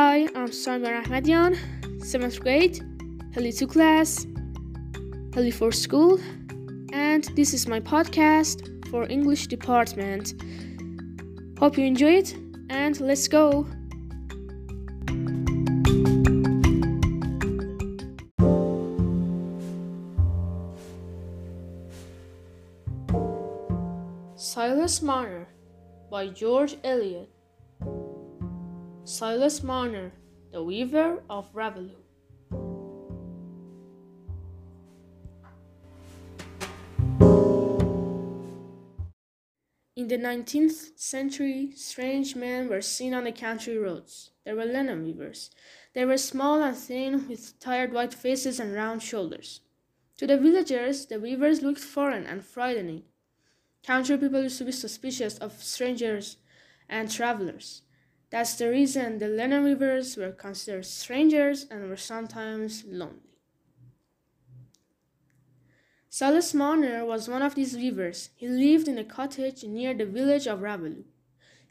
Hi, I'm Samir Ahmadian, 7th grade, Hello to class, Hello for school, and this is my podcast for English department. Hope you enjoy it, and let's go! Silas Marner by George Eliot Silas Marner, the Weaver of Raveloe. In the 19th century, strange men were seen on the country roads. They were linen weavers. They were small and thin, with tired white faces and round shoulders. To the villagers, the weavers looked foreign and frightening. Country people used to be suspicious of strangers and travelers. That's the reason the linen weavers were considered strangers and were sometimes lonely. Silas Marner was one of these weavers. He lived in a cottage near the village of Raveloe.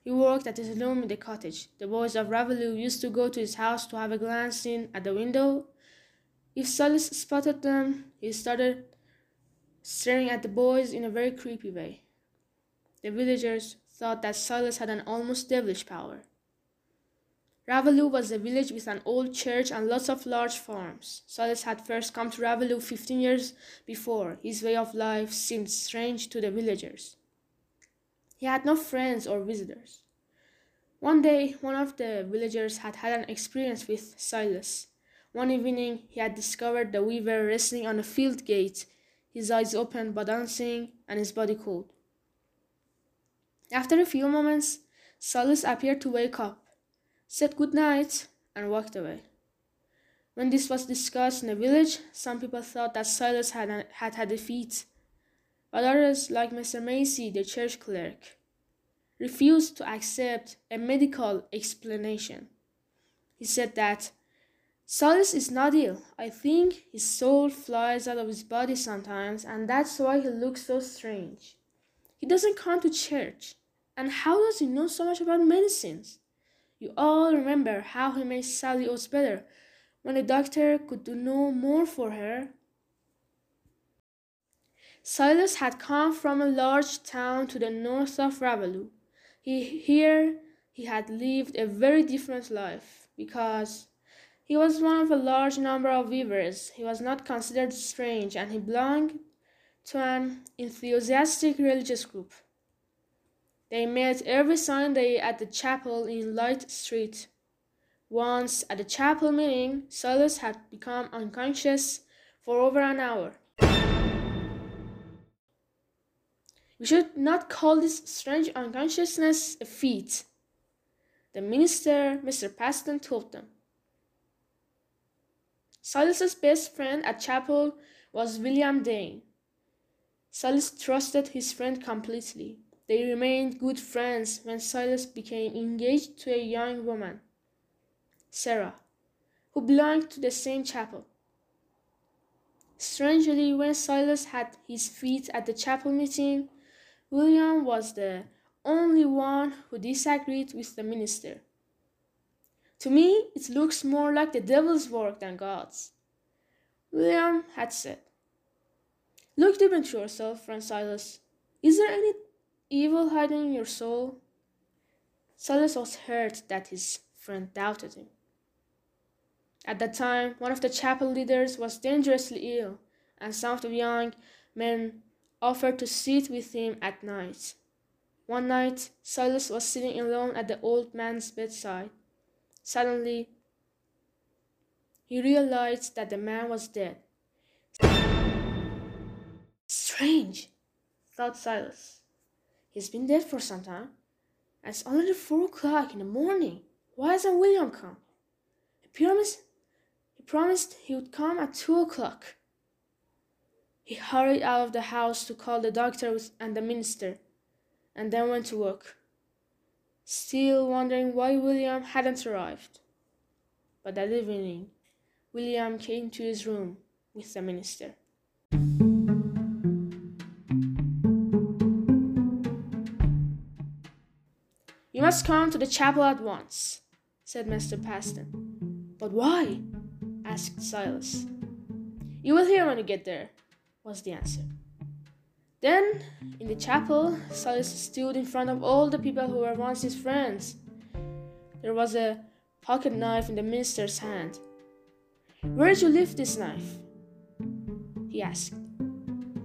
He worked at his loom in the cottage. The boys of Raveloe used to go to his house to have a glance in at the window. If Silas spotted them, he started staring at the boys in a very creepy way. The villagers thought that Silas had an almost devilish power. Raveloe was a village with an old church and lots of large farms. Silas had first come to Raveloe 15 years before. His way of life seemed strange to the villagers. He had no friends or visitors. One day, one of the villagers had had an experience with Silas. One evening, he had discovered the weaver resting on a field gate, his eyes open but unseen, and his body cold. After a few moments, Silas appeared to wake up said good night, and walked away. When this was discussed in the village, some people thought that Silas had, had had a fit, but others, like Mr. Macy, the church clerk, refused to accept a medical explanation. He said that Silas is not ill. I think his soul flies out of his body sometimes, and that's why he looks so strange. He doesn't come to church. And how does he know so much about medicines? You all remember how he made Sally Oates better when the doctor could do no more for her. Silas had come from a large town to the north of Raveloe. He, here he had lived a very different life because he was one of a large number of weavers. He was not considered strange and he belonged to an enthusiastic religious group. They met every Sunday at the chapel in Light Street. Once at the chapel meeting, Silas had become unconscious for over an hour. We should not call this strange unconsciousness a feat. The minister, Mr. Paston, told them. Silas's best friend at chapel was William Dane. Silas trusted his friend completely. They remained good friends when Silas became engaged to a young woman, Sarah, who belonged to the same chapel. Strangely, when Silas had his feet at the chapel meeting, William was the only one who disagreed with the minister. To me, it looks more like the devil's work than God's. William had said, Look deep into yourself, friend Silas. Is there any evil hiding in your soul? Silas was hurt that his friend doubted him. At that time, one of the chapel leaders was dangerously ill, and some of the young men offered to sit with him at night. One night, Silas was sitting alone at the old man's bedside. Suddenly, he realized that the man was dead. Strange, thought Silas. He's been dead for some time. And it's already four o'clock in the morning. Why hasn't William come? He promised he promised he would come at two o'clock. He hurried out of the house to call the doctor and the minister, and then went to work, still wondering why William hadn't arrived. But that evening, William came to his room with the minister. Must come to the chapel at once, said Mr. Paston. But why? asked Silas. You will hear when you get there, was the answer. Then, in the chapel, Silas stood in front of all the people who were once his friends. There was a pocket knife in the minister's hand. Where did you leave this knife? he asked.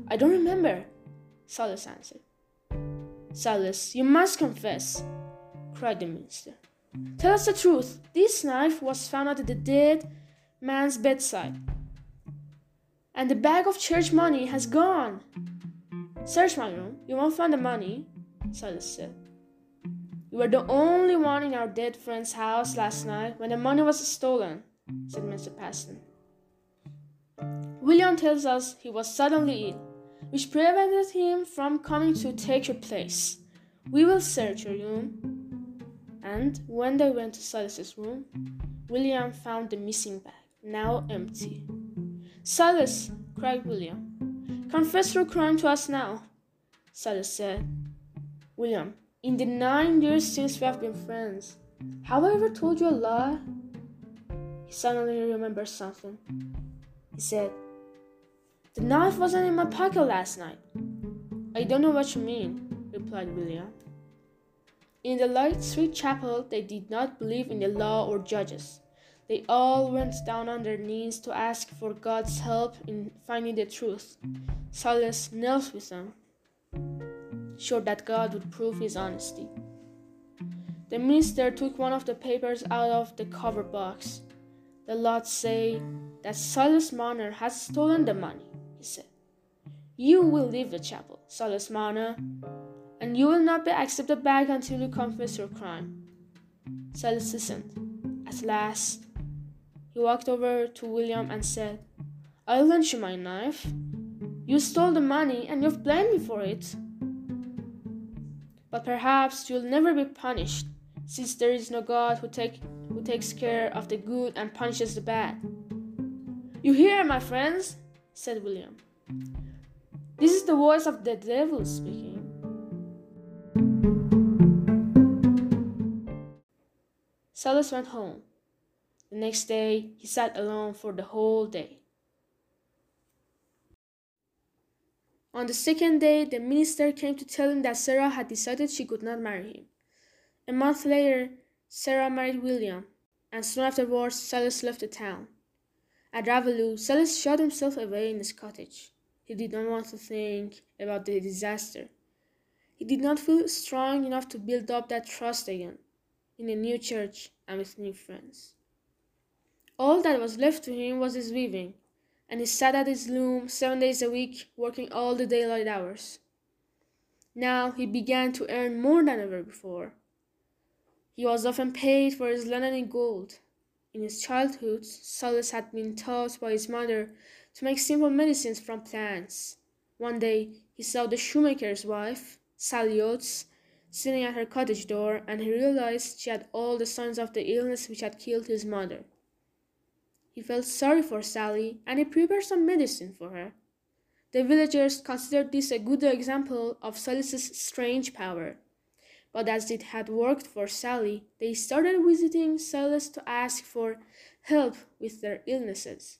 I don't remember, Silas answered. Silas, you must confess, cried the minister. Tell us the truth. This knife was found at the dead man's bedside. And the bag of church money has gone. Search my room. You won't find the money, Silas said. You were the only one in our dead friend's house last night when the money was stolen, said Mr. Paston. William tells us he was suddenly ill, which prevented him from coming to take your place. We will search your room. And when they went to Silas's room, William found the missing bag, now empty. Silas, cried William, confess your crime to us now. Silas said, William, in the nine years since we have been friends, have I ever told you a lie? He suddenly remembered something. He said, The knife wasn't in my pocket last night. I don't know what you mean, replied William. In the Light Street Chapel, they did not believe in the law or judges. They all went down on their knees to ask for God's help in finding the truth. Silas knelt with them, sure that God would prove his honesty. The minister took one of the papers out of the cover box. The laws say that Silas Marner has stolen the money, he said. You will leave the chapel, Silas Marner, and you will not be accepted back until you confess your crime. Silas listened. At last, he walked over to William and said, I'll lend you my knife. You stole the money and you've blamed me for it. But perhaps you'll never be punished, since there is no God who, take, who takes care of the good and punishes the bad. You hear, my friends, said William. This is the voice of the devil speaking. Silas went home. The next day, he sat alone for the whole day. On the second day, the minister came to tell him that Sarah had decided she could not marry him. A month later, Sarah married William, and soon afterwards, Silas left the town. At Raveloe, Silas shut himself away in his cottage. He did not want to think about the disaster. He did not feel strong enough to build up that trust again in a new church and with new friends. All that was left to him was his weaving, and he sat at his loom seven days a week, working all the daylight hours. Now he began to earn more than ever before. He was often paid for his linen in gold. In his childhood, Silas had been taught by his mother to make simple medicines from plants. One day he saw the shoemaker's wife, Sally sitting at her cottage door, and he realized she had all the signs of the illness which had killed his mother. He felt sorry for Sally and he prepared some medicine for her. The villagers considered this a good example of Silas's strange power. But as it had worked for Sally, they started visiting Silas to ask for help with their illnesses.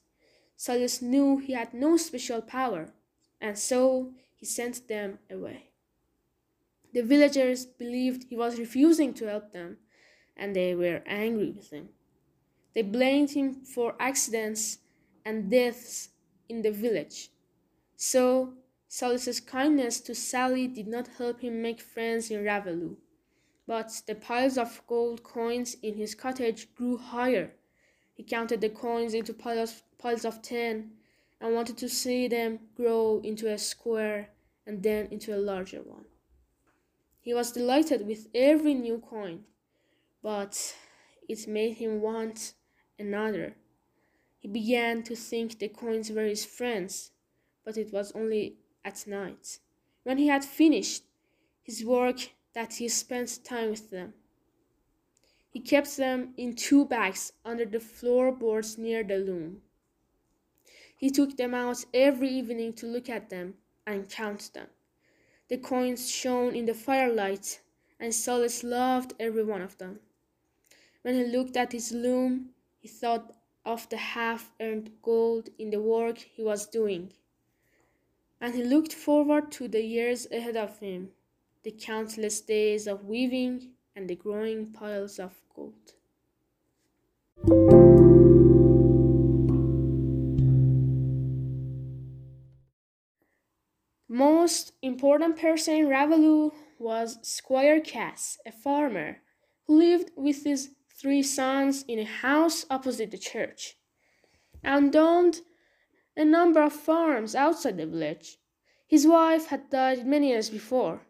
Silas knew he had no special power, and so he sent them away. The villagers believed he was refusing to help them, and they were angry with him. They blamed him for accidents and deaths in the village. So, Silas's kindness to Sally did not help him make friends in Raveloe. But the piles of gold coins in his cottage grew higher. He counted the coins into piles, piles of ten and wanted to see them grow into a square and then into a larger one. He was delighted with every new coin, but it made him want another. He began to think the coins were his friends, but it was only at night. When he had finished his work that he spent time with them. He kept them in two bags under the floorboards near the loom. He took them out every evening to look at them and count them. The coins shone in the firelight, and Silas loved every one of them. When he looked at his loom, he thought of the half earned gold in the work he was doing. And he looked forward to the years ahead of him, the countless days of weaving and the growing piles of gold. Most important person in Raveloe was Squire Cass, a farmer who lived with his three sons in a house opposite the church and owned a number of farms outside the village. His wife had died many years before.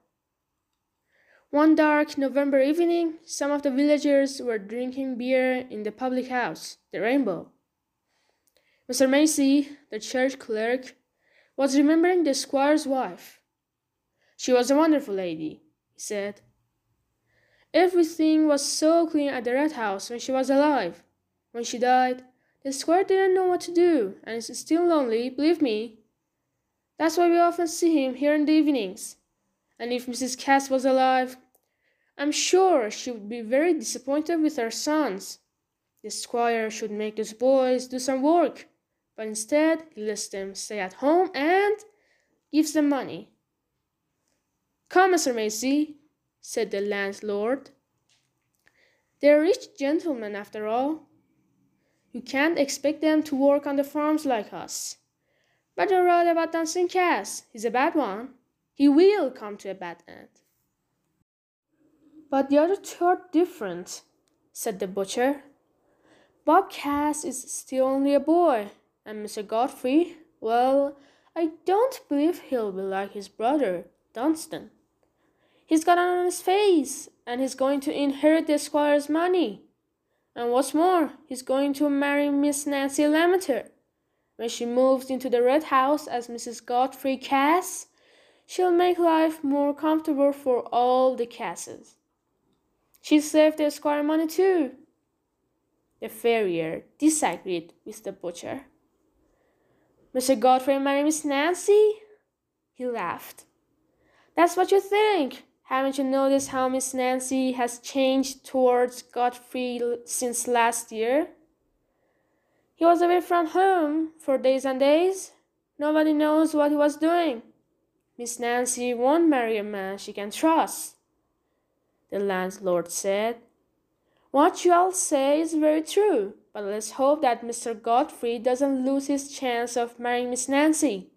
One dark November evening, some of the villagers were drinking beer in the public house, the Rainbow. Mr. Macy, the church clerk, was remembering the squire's wife. She was a wonderful lady, he said. Everything was so clean at the Red House when she was alive. When she died, the squire didn't know what to do, and is still lonely, believe me. That's why we often see him here in the evenings. And if Mrs. Cass was alive, I'm sure she would be very disappointed with her sons. The squire should make those boys do some work, but instead he lets them stay at home and gives them money. Come, Mr. Macy, said the landlord. They're rich gentlemen, after all. You can't expect them to work on the farms like us. But you're right about Dunsey Cass. He's a bad one. He will come to a bad end. But the other two are different, said the butcher. Bob Cass is still only a boy, and Mr. Godfrey, well, I don't believe he'll be like his brother, Dunstan. He's got on his face, and he's going to inherit the squire's money. And what's more, he's going to marry Miss Nancy Lammeter. When she moves into the red house as Mrs. Godfrey Cass, she'll make life more comfortable for all the Casses. She saved the squire money too. The farrier disagreed with the butcher. Mr. Godfrey marry Miss Nancy? He laughed. That's what you think. Haven't you noticed how Miss Nancy has changed towards Godfrey since last year? He was away from home for days and days. Nobody knows what he was doing. Miss Nancy won't marry a man she can trust. The landlord said, What you all say is very true, but let's hope that Mr. Godfrey doesn't lose his chance of marrying Miss Nancy.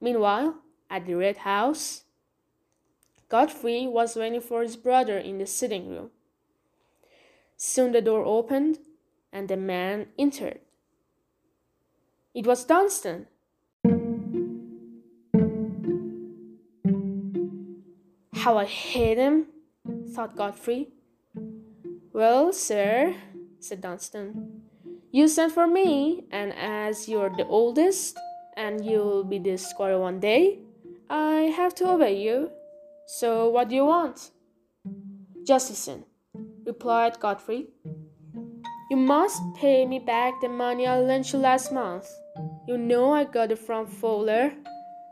Meanwhile, at the Red House, Godfrey was waiting for his brother in the sitting room. Soon the door opened and the man entered. It was Dunstan. How I hate him, thought Godfrey. Well, sir, said Dunstan, you sent for me, and as you're the oldest, and you'll be the squire one day, I have to obey you. So, what do you want? Justison, replied Godfrey. You must pay me back the money I lent you last month. You know I got it from Fowler.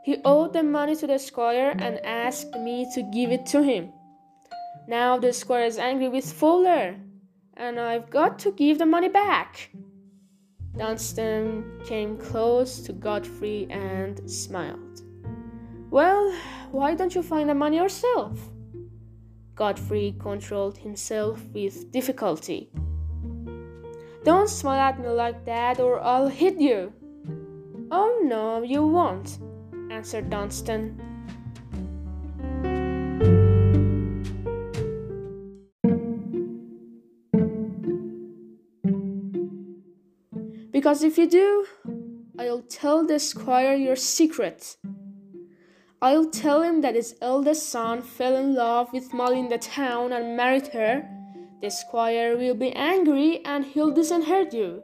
He owed the money to the squire and asked me to give it to him. Now the squire is angry with Fowler, and I've got to give the money back. Dunstan came close to Godfrey and smiled. Well, why don't you find the money yourself? Godfrey controlled himself with difficulty. Don't smile at me like that or I'll hit you. Oh no, you won't, answered Dunstan. Because if you do, I'll tell the squire your secret. I'll tell him that his eldest son fell in love with Molly in the town and married her. The squire will be angry and he'll disinherit you.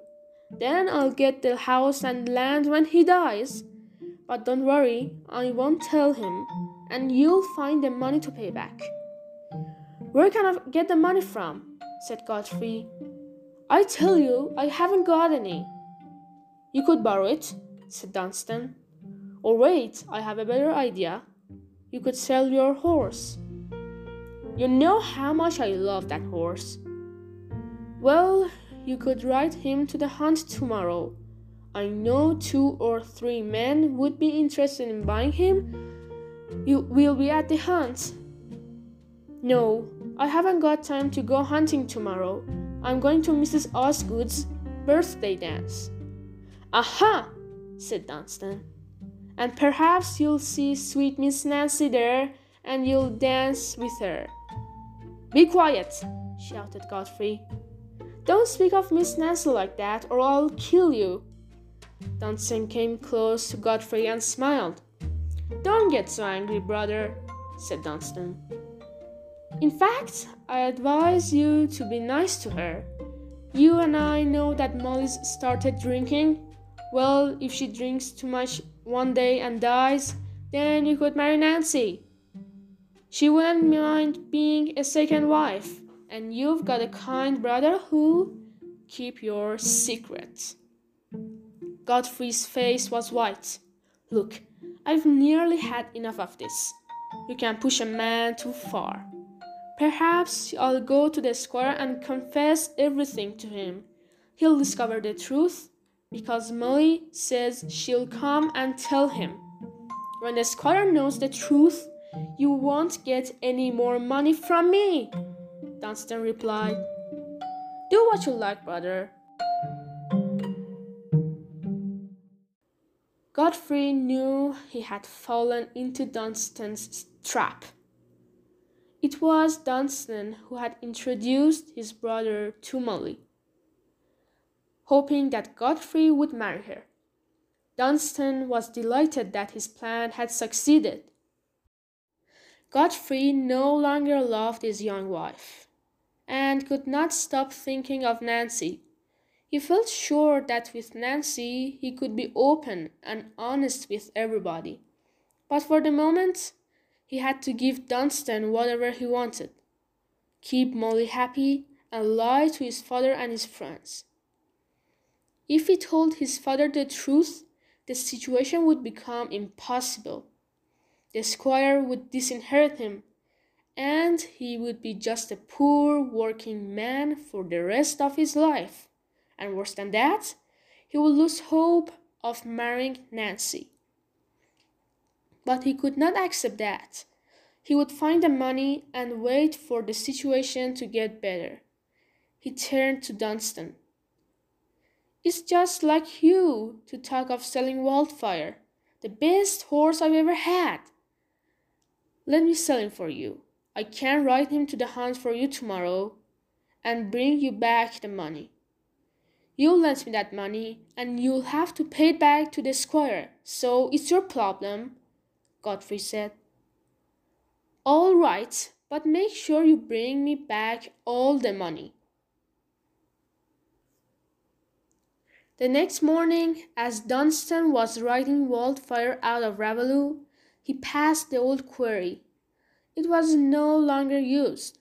Then I'll get the house and land when he dies. But don't worry, I won't tell him, and you'll find the money to pay back. Where can I get the money from? said Godfrey. I tell you, I haven't got any. You could borrow it, said Dunstan. Or wait, I have a better idea. You could sell your horse. You know how much I love that horse. Well, you could ride him to the hunt tomorrow. I know two or three men would be interested in buying him. You will be at the hunt. No, I haven't got time to go hunting tomorrow. I'm going to Mrs. Osgood's birthday dance. Aha! said Dunstan. And perhaps you'll see sweet Miss Nancy there and you'll dance with her. Be quiet, shouted Godfrey. Don't speak of Miss Nancy like that, or I'll kill you. Dunstan came close to Godfrey and smiled. Don't get so angry, brother, said Dunstan. In fact, I advise you to be nice to her. You and I know that Molly's started drinking. Well, if she drinks too much one day and dies, then you could marry Nancy. She wouldn't mind being a second wife, and you've got a kind brother who'll keep your secret. Godfrey's face was white. Look, I've nearly had enough of this. You can push a man too far. Perhaps I'll go to the squire and confess everything to him. He'll discover the truth because Molly says she'll come and tell him. When the squire knows the truth, you won't get any more money from me. Dunstan replied. Do what you like, brother. Godfrey knew he had fallen into Dunstan's trap. It was Dunstan who had introduced his brother to Molly, hoping that Godfrey would marry her. Dunstan was delighted that his plan had succeeded. Godfrey no longer loved his young wife and could not stop thinking of Nancy. He felt sure that with Nancy he could be open and honest with everybody. But for the moment, he had to give Dunstan whatever he wanted keep Molly happy and lie to his father and his friends. If he told his father the truth, the situation would become impossible. The squire would disinherit him, and he would be just a poor working man for the rest of his life. And worse than that, he would lose hope of marrying Nancy. But he could not accept that. He would find the money and wait for the situation to get better. He turned to Dunstan. It's just like you to talk of selling Wildfire, the best horse I've ever had. Let me sell him for you. I can ride him to the hunt for you tomorrow and bring you back the money. You'll lend me that money and you'll have to pay it back to the squire, so it's your problem, Godfrey said. All right, but make sure you bring me back all the money. The next morning, as Dunstan was riding Wildfire out of Raveloe, he passed the old quarry. It was no longer used.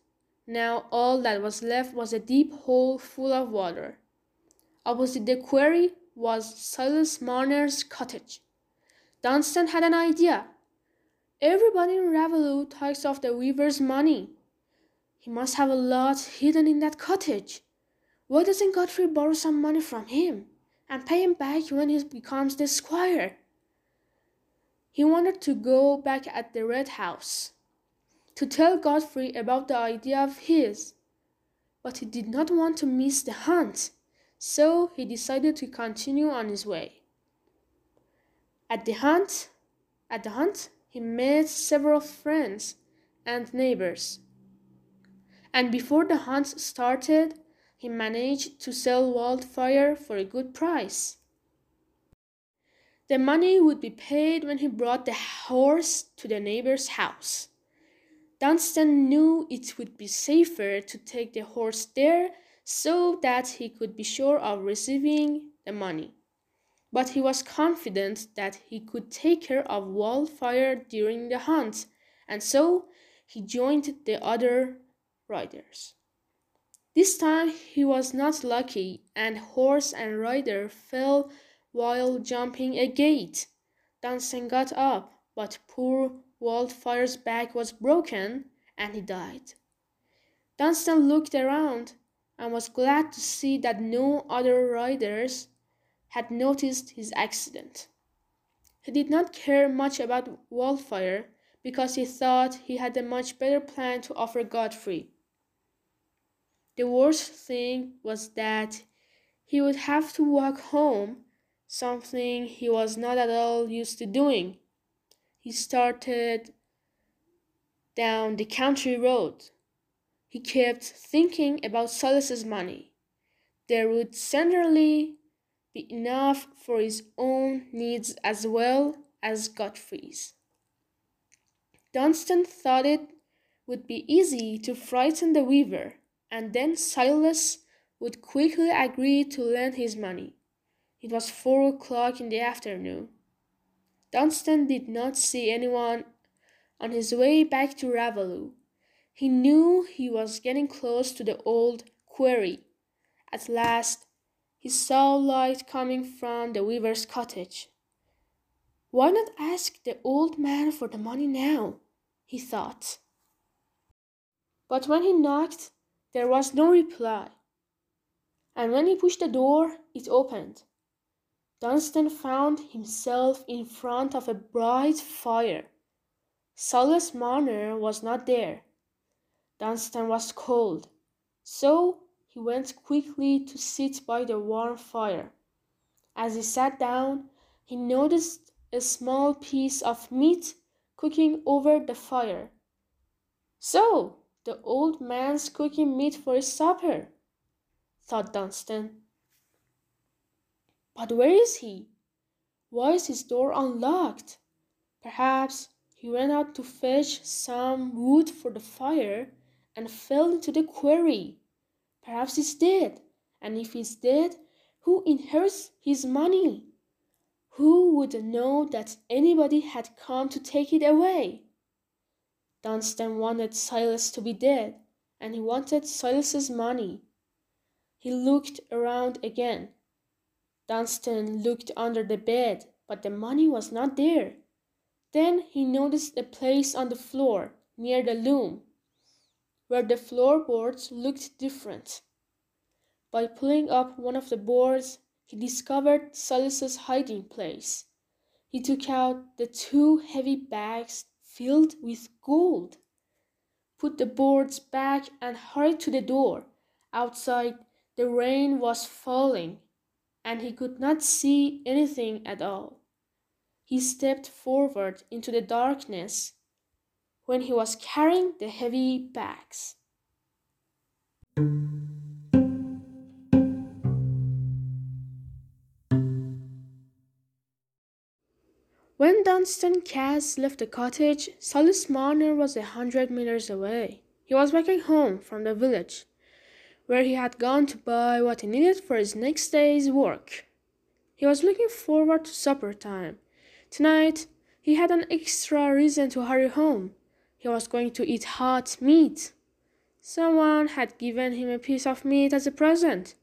Now all that was left was a deep hole full of water. Opposite the quarry was Silas Marner's cottage. Dunstan had an idea. Everybody in Raveloe takes off the weaver's money. He must have a lot hidden in that cottage. Why doesn't Godfrey borrow some money from him and pay him back when he becomes the squire? He wanted to go back at the Red House to tell Godfrey about the idea of his, but he did not want to miss the hunt, so he decided to continue on his way. At the hunt, at the hunt, he met several friends and neighbors. And before the hunt started, he managed to sell Wildfire for a good price. The money would be paid when he brought the horse to the neighbor's house. Dunstan knew it would be safer to take the horse there so that he could be sure of receiving the money. But he was confident that he could take care of Wildfire during the hunt, and so he joined the other riders. This time he was not lucky, and horse and rider fell while jumping a gate. Dunstan got up, but poor Wildfire's back was broken and he died. Dunstan looked around and was glad to see that no other riders had noticed his accident. He did not care much about Wildfire because he thought he had a much better plan to offer Godfrey. The worst thing was that he would have to walk home, something he was not at all used to doing. He started down the country road. He kept thinking about Silas's money. There would certainly be enough for his own needs as well as Godfrey's. Dunstan thought it would be easy to frighten the weaver, and then Silas would quickly agree to lend his money. It was four o'clock in the afternoon. Dunstan did not see anyone on his way back to Raveloe. He knew he was getting close to the old quarry. At last, he saw light coming from the weaver's cottage. Why not ask the old man for the money now? he thought. But when he knocked, there was no reply. And when he pushed the door, it opened. Dunstan found himself in front of a bright fire. Silas Marner was not there. Dunstan was cold, so he went quickly to sit by the warm fire. As he sat down, he noticed a small piece of meat cooking over the fire. So, the old man's cooking meat for his supper, thought Dunstan. But where is he? Why is his door unlocked? Perhaps he went out to fetch some wood for the fire and fell into the quarry. Perhaps he's dead, and if he's dead, who inherits his money? Who would know that anybody had come to take it away? Dunstan wanted Silas to be dead, and he wanted Silas's money. He looked around again. Dunstan looked under the bed, but the money was not there. Then he noticed a place on the floor near the loom, where the floorboards looked different. By pulling up one of the boards, he discovered Silas's hiding place. He took out the two heavy bags filled with gold, put the boards back, and hurried to the door. Outside, the rain was falling, and he could not see anything at all. He stepped forward into the darkness when he was carrying the heavy bags. Dunstan Cass left the cottage, Silas Marner was a hundred meters away. He was walking home from the village, where he had gone to buy what he needed for his next day's work. He was looking forward to supper time. Tonight, he had an extra reason to hurry home. He was going to eat hot meat. Someone had given him a piece of meat as a present.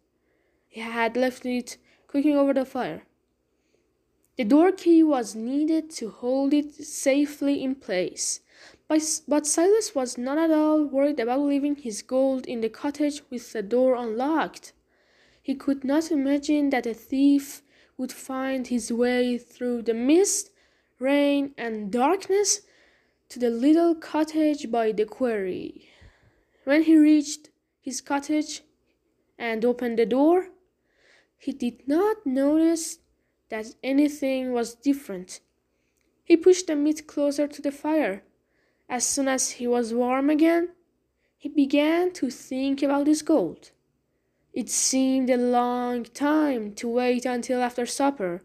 He had left it cooking over the fire. The door key was needed to hold it safely in place. But Silas was not at all worried about leaving his gold in the cottage with the door unlocked. He could not imagine that a thief would find his way through the mist, rain, and darkness to the little cottage by the quarry. When he reached his cottage and opened the door, he did not notice that anything was different. He pushed the meat closer to the fire. As soon as he was warm again, he began to think about his gold. It seemed a long time to wait until after supper.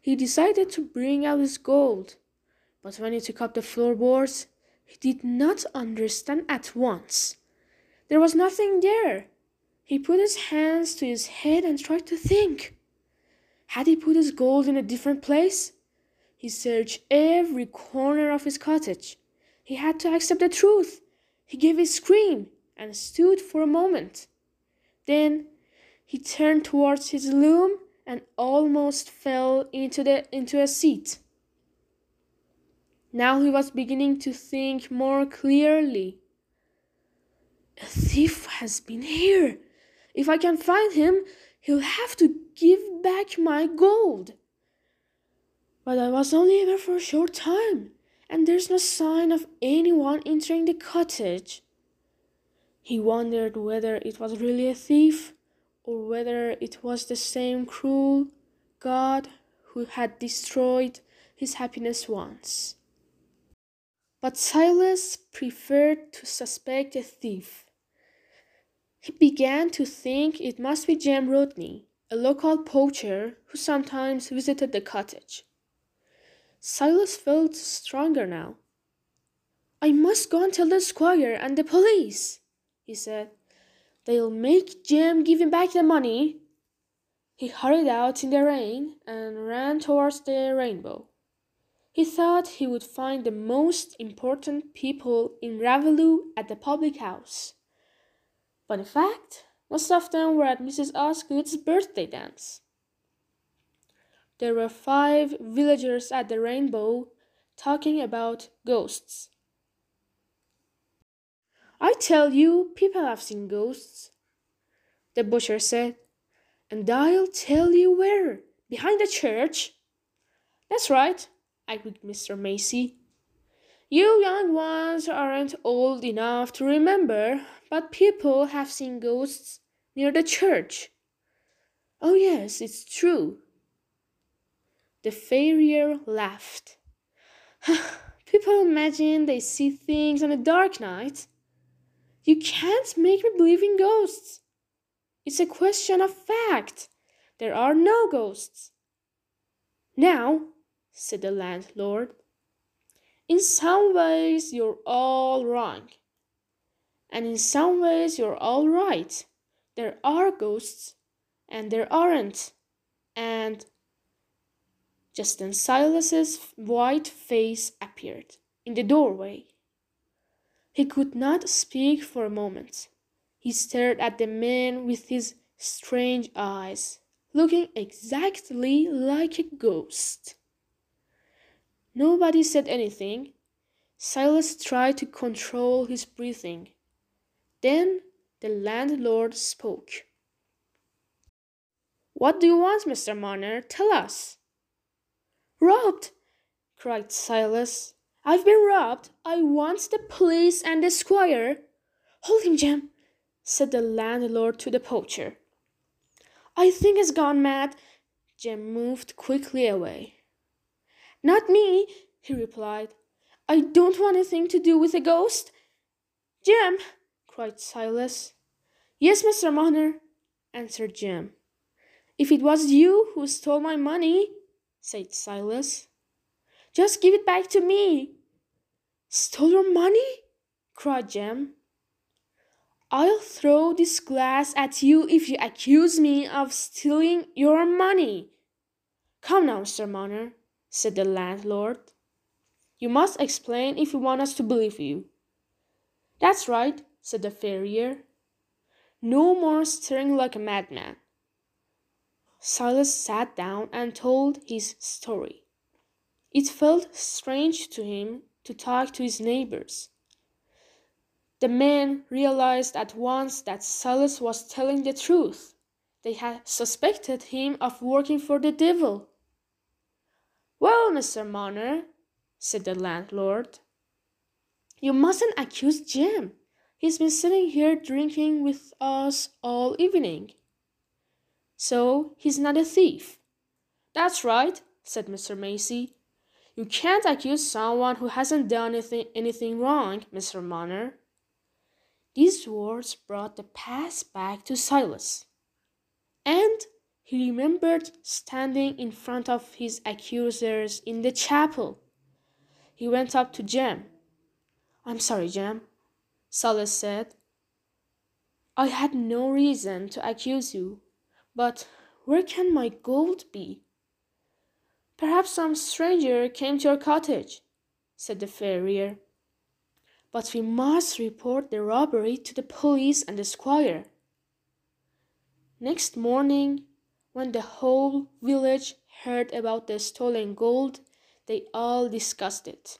He decided to bring out his gold, but when he took up the floorboards, he did not understand at once. There was nothing there. He put his hands to his head and tried to think. Had he put his gold in a different place? He searched every corner of his cottage. He had to accept the truth. He gave a scream and stood for a moment. Then he turned towards his loom and almost fell into, the, into a seat. Now he was beginning to think more clearly. A thief has been here. If I can find him, he'll have to give back my gold. But I was only there for a short time, and there's no sign of anyone entering the cottage. He wondered whether it was really a thief or whether it was the same cruel God who had destroyed his happiness once. But Silas preferred to suspect a thief. He began to think it must be Jem Rodney, a local poacher who sometimes visited the cottage. Silas felt stronger now. I must go and tell the squire and the police, he said. They'll make Jem give him back the money. He hurried out in the rain and ran towards the rainbow. He thought he would find the most important people in Raveloe at the public house. But in fact, most of them were at Mrs. Osgood's birthday dance. There were five villagers at the rainbow talking about ghosts. I tell you, people have seen ghosts, the butcher said. And I'll tell you where. Behind the church. That's right, agreed Mr. Macy. You young ones aren't old enough to remember, but people have seen ghosts near the church. Oh, yes, it's true. The farrier laughed. people imagine they see things on a dark night. You can't make me believe in ghosts. It's a question of fact. There are no ghosts. Now, said the landlord, in some ways you're all wrong. And in some ways you're all right. There are ghosts, and there aren't. And just then Silas's white face appeared in the doorway. He could not speak for a moment. He stared at the man with his strange eyes, looking exactly like a ghost. Nobody said anything. Silas tried to control his breathing. Then the landlord spoke. What do you want, Mr. Marner? Tell us. Robbed! cried Silas. I've been robbed. I want the police and the squire. Hold him, Jem, said the landlord to the poacher. I think he's gone mad. Jem moved quickly away. Not me, he replied. I don't want anything to do with a ghost. Jem, cried Silas. Yes, Mr. Marner, answered Jem. If it was you who stole my money, said Silas, just give it back to me. Stole your money? cried Jem. I'll throw this glass at you if you accuse me of stealing your money. Come now, Mr. Marner, said the landlord. You must explain if you want us to believe you. That's right, said the farrier. No more staring like a madman. Silas sat down and told his story. It felt strange to him to talk to his neighbors. The men realized at once that Silas was telling the truth. They had suspected him of working for the devil. Well, Mr. Marner, said the landlord, you mustn't accuse Jem. He's been sitting here drinking with us all evening. So he's not a thief. That's right, said Mr. Macy. You can't accuse someone who hasn't done anything, anything wrong, Mr. Marner. These words brought the past back to Silas, and he remembered standing in front of his accusers in the chapel. He went up to Jem. I'm sorry, Jem, Silas said. I had no reason to accuse you, but where can my gold be? Perhaps some stranger came to your cottage, said the farrier. But we must report the robbery to the police and the squire. Next morning, when the whole village heard about the stolen gold, they all discussed it.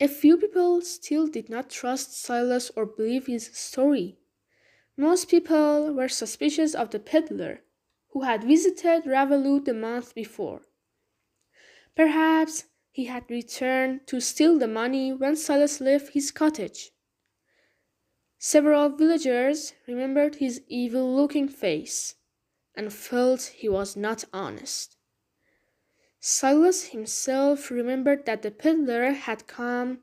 A few people still did not trust Silas or believe his story. Most people were suspicious of the peddler, who had visited Raveloe the month before. Perhaps he had returned to steal the money when Silas left his cottage. Several villagers remembered his evil looking face and felt he was not honest. Silas himself remembered that the peddler had come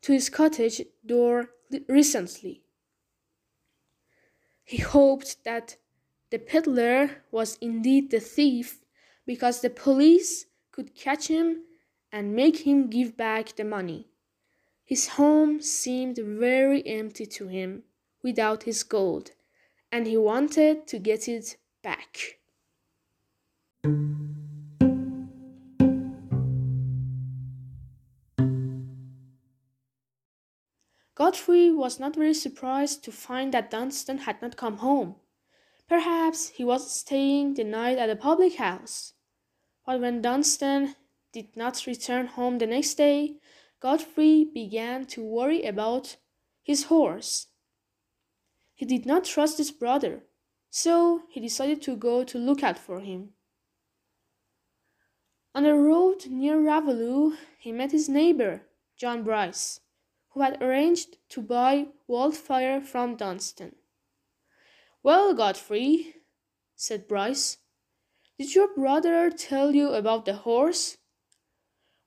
to his cottage door recently. He hoped that the peddler was indeed the thief because the police could catch him and make him give back the money. His home seemed very empty to him without his gold, and he wanted to get it back. Godfrey was not very surprised to find that Dunstan had not come home. Perhaps he was staying the night at a public house. But when Dunstan did not return home the next day, Godfrey began to worry about his horse. He did not trust his brother, so he decided to go to look out for him. On the road near Raveloe, he met his neighbor, John Bryce, who had arranged to buy wildfire from Dunstan. Well, Godfrey, said Bryce, did your brother tell you about the horse?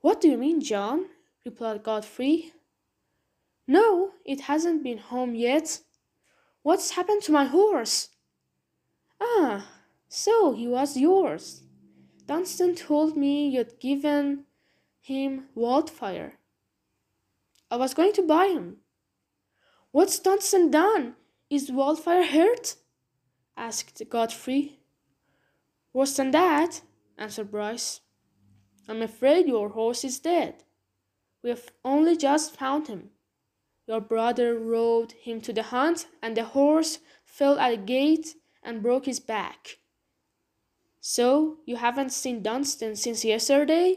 What do you mean, John? replied Godfrey. No, it hasn't been home yet. What's happened to my horse? Ah, so he was yours. Dunstan told me you'd given him wildfire. I was going to buy him. What's Dunstan done? Is wildfire hurt? asked Godfrey. Worse than that, answered Bryce. I'm afraid your horse is dead. We have only just found him. Your brother rode him to the hunt, and the horse fell at a gate and broke his back. So you haven't seen Dunstan since yesterday?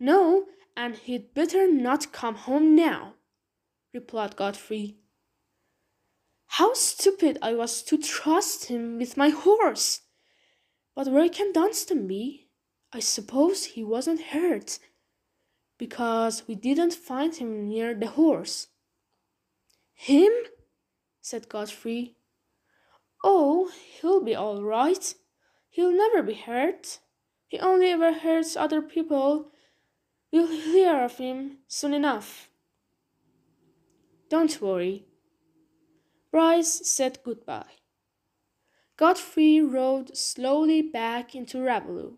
No, and he'd better not come home now, replied Godfrey. How stupid I was to trust him with my horse! But where can Dunstan be? I suppose he wasn't hurt, because we didn't find him near the horse. Him? said Godfrey. Oh, he'll be all right. He'll never be hurt. He only ever hurts other people. We'll hear of him soon enough. Don't worry. Bryce said goodbye. Godfrey rode slowly back into Raveloe.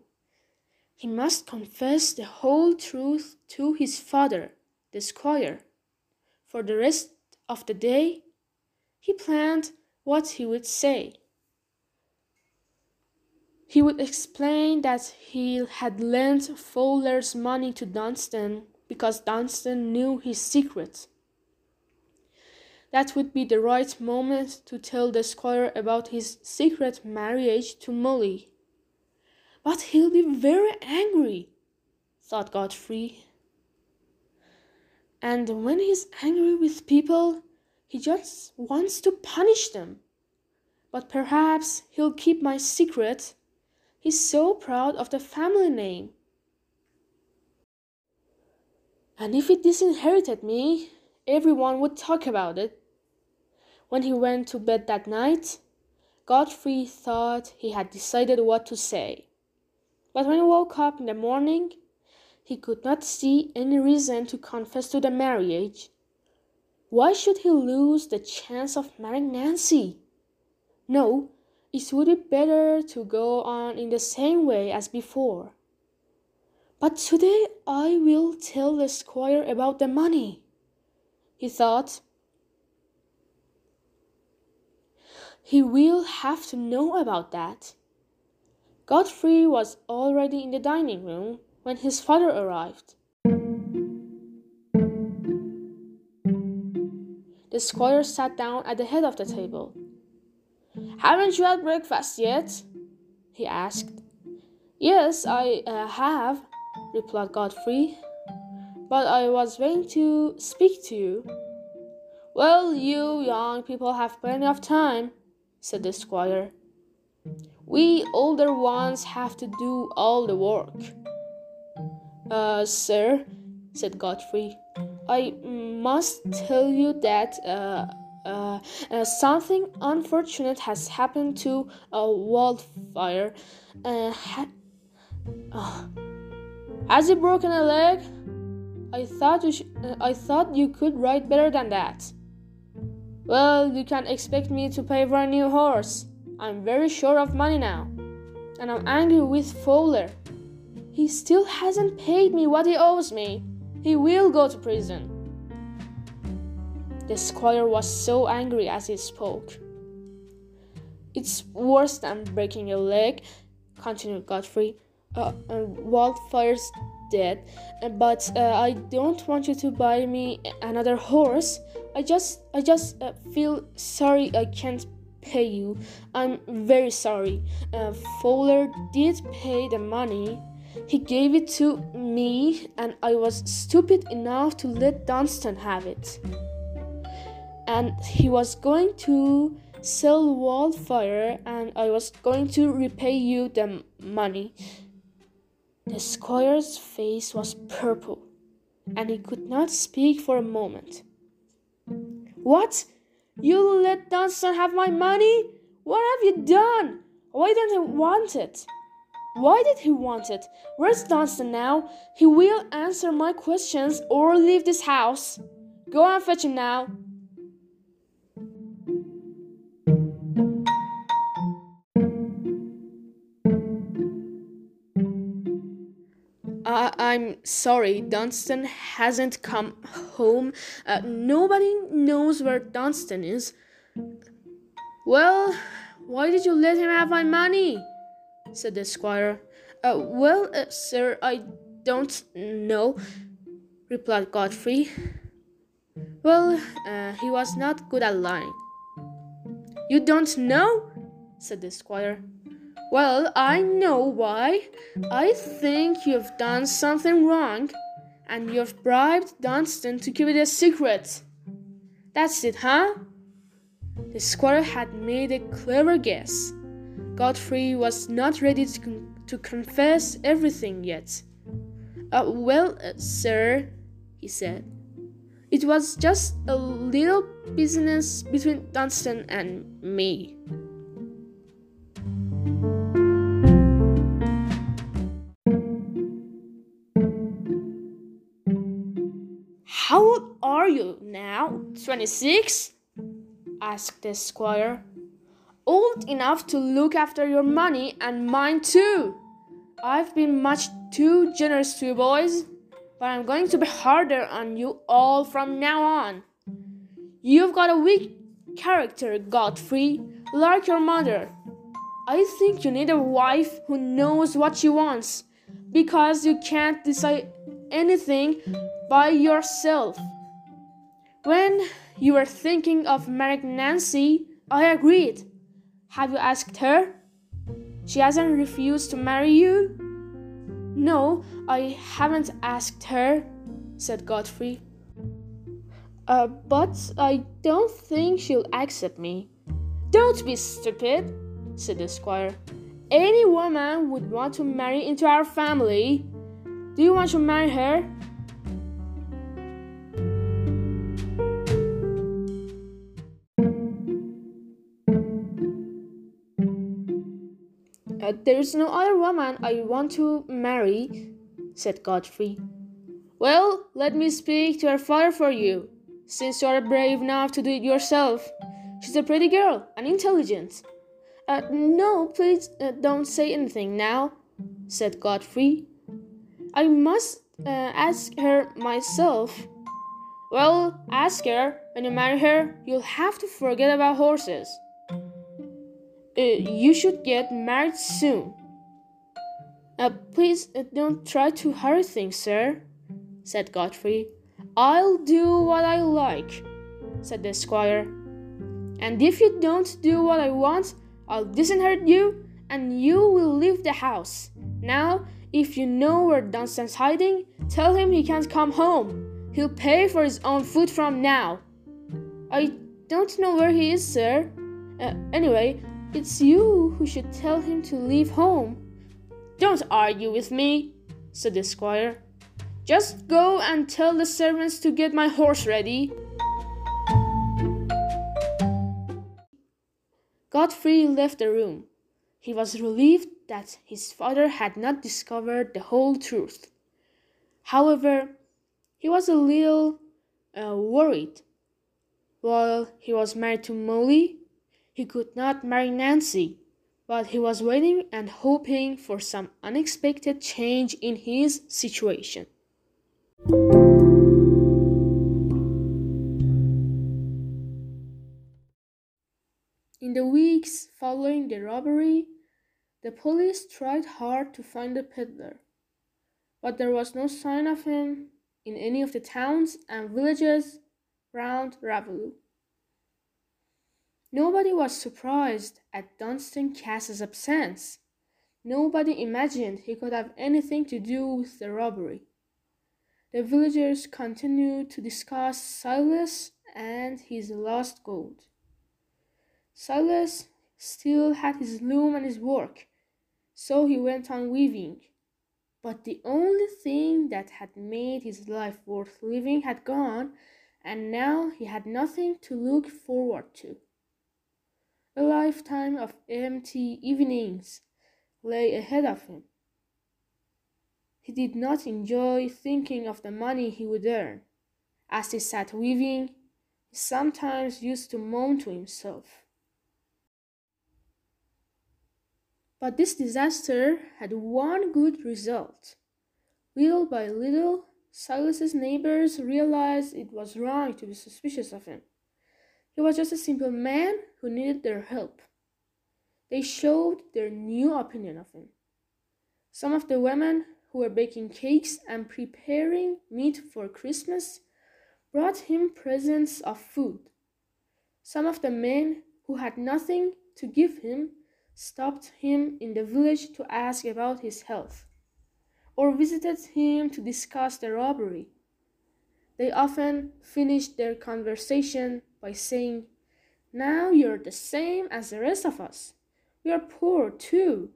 He must confess the whole truth to his father, the squire. For the rest of the day, he planned what he would say. He would explain that he had lent Fowler's money to Dunstan because Dunstan knew his secret. That would be the right moment to tell the squire about his secret marriage to Molly. But he'll be very angry, thought Godfrey. And when he's angry with people, he just wants to punish them. But perhaps he'll keep my secret. He's so proud of the family name. And if he disinherited me, everyone would talk about it. When he went to bed that night, Godfrey thought he had decided what to say. But when he woke up in the morning, he could not see any reason to confess to the marriage. Why should he lose the chance of marrying Nancy? No, it would be better to go on in the same way as before. But today I will tell the squire about the money, he thought. He will have to know about that. Godfrey was already in the dining room when his father arrived. The squire sat down at the head of the table. Haven't you had breakfast yet? he asked. Yes, I uh, have, replied Godfrey. But I was waiting to speak to you. Well, you young people have plenty of time, said the squire. We older ones have to do all the work. Uh, sir, said Godfrey, I must tell you that uh, uh, uh, something unfortunate has happened to a wildfire. Uh, ha- uh, has he broken a leg? I thought you sh- uh, I thought you could ride better than that. Well, you can't expect me to pay for a new horse. I'm very short of money now, and I'm angry with Fowler. He still hasn't paid me what he owes me. He will go to prison. The squire was so angry as he spoke. It's worse than breaking your leg, continued Godfrey. Uh, Wildfire's dead, uh, but uh, I don't want you to buy me another horse. I just, I just uh, feel sorry I can't pay you. I'm very sorry. Uh, Fowler did pay the money. He gave it to me, and I was stupid enough to let Dunstan have it. And he was going to sell Wildfire, and I was going to repay you the money. The squire's face was purple, and he could not speak for a moment. What? You let Dunstan have my money? What have you done? Why didn't he want it? Why did he want it? Where's Dunstan now? He will answer my questions or leave this house. Go and fetch him now. Uh, I'm sorry, Dunstan hasn't come home. Uh, nobody knows where Dunstan is. Well, why did you let him have my money? Said the squire. Uh, well, uh, sir, I don't know, replied Godfrey. Well, uh, he was not good at lying. You don't know? said the squire. Well, I know why. I think you've done something wrong, and you've bribed Dunstan to keep it a secret. That's it, huh? The squire had made a clever guess. Godfrey was not ready to, con- to confess everything yet. Uh, well, uh, sir, he said, it was just a little business between Dunstan and me. How old are you now? Twenty six? asked the squire. Old enough to look after your money and mine too. I've been much too generous to you boys, but I'm going to be harder on you all from now on. You've got a weak character, Godfrey, like your mother. I think you need a wife who knows what she wants, because you can't decide anything by yourself. When you were thinking of marrying Nancy, I agreed. Have you asked her? She hasn't refused to marry you? No, I haven't asked her, said Godfrey. Uh, but I don't think she'll accept me. Don't be stupid, said the squire. Any woman would want to marry into our family. Do you want to marry her? Uh, there is no other woman I want to marry, said Godfrey. Well, let me speak to her father for you, since you are brave enough to do it yourself. She's a pretty girl and intelligent. Uh, no, please uh, don't say anything now, said Godfrey. I must uh, ask her myself. Well, ask her. When you marry her, you'll have to forget about horses. Uh, you should get married soon. Uh, please uh, don't try to hurry things, sir, said Godfrey. I'll do what I like, said the squire. And if you don't do what I want, I'll disinherit you and you will leave the house. Now, if you know where Dunstan's hiding, tell him he can't come home. He'll pay for his own food from now. I don't know where he is, sir, Uh, anyway, it's you who should tell him to leave home. Don't argue with me, said the squire. Just go and tell the servants to get my horse ready. Godfrey left the room. He was relieved that his father had not discovered the whole truth. However, he was a little uh, worried. While he was married to Molly, he could not marry Nancy, but he was waiting and hoping for some unexpected change in his situation. In the weeks following the robbery, the police tried hard to find the peddler, but there was no sign of him in any of the towns and villages round Raveloe. Nobody was surprised at Dunstan Cass's absence. Nobody imagined he could have anything to do with the robbery. The villagers continued to discuss Silas and his lost gold. Silas still had his loom and his work, so he went on weaving. But the only thing that had made his life worth living had gone, and now he had nothing to look forward to. A lifetime of empty evenings lay ahead of him. He did not enjoy thinking of the money he would earn. As he sat weaving, he sometimes used to moan to himself. But this disaster had one good result. Little by little, Silas's neighbors realized it was wrong to be suspicious of him. He was just a simple man who needed their help. They showed their new opinion of him. Some of the women who were baking cakes and preparing meat for Christmas brought him presents of food. Some of the men who had nothing to give him stopped him in the village to ask about his health, or visited him to discuss the robbery. They often finished their conversation by saying, Now you're the same as the rest of us. We are poor too.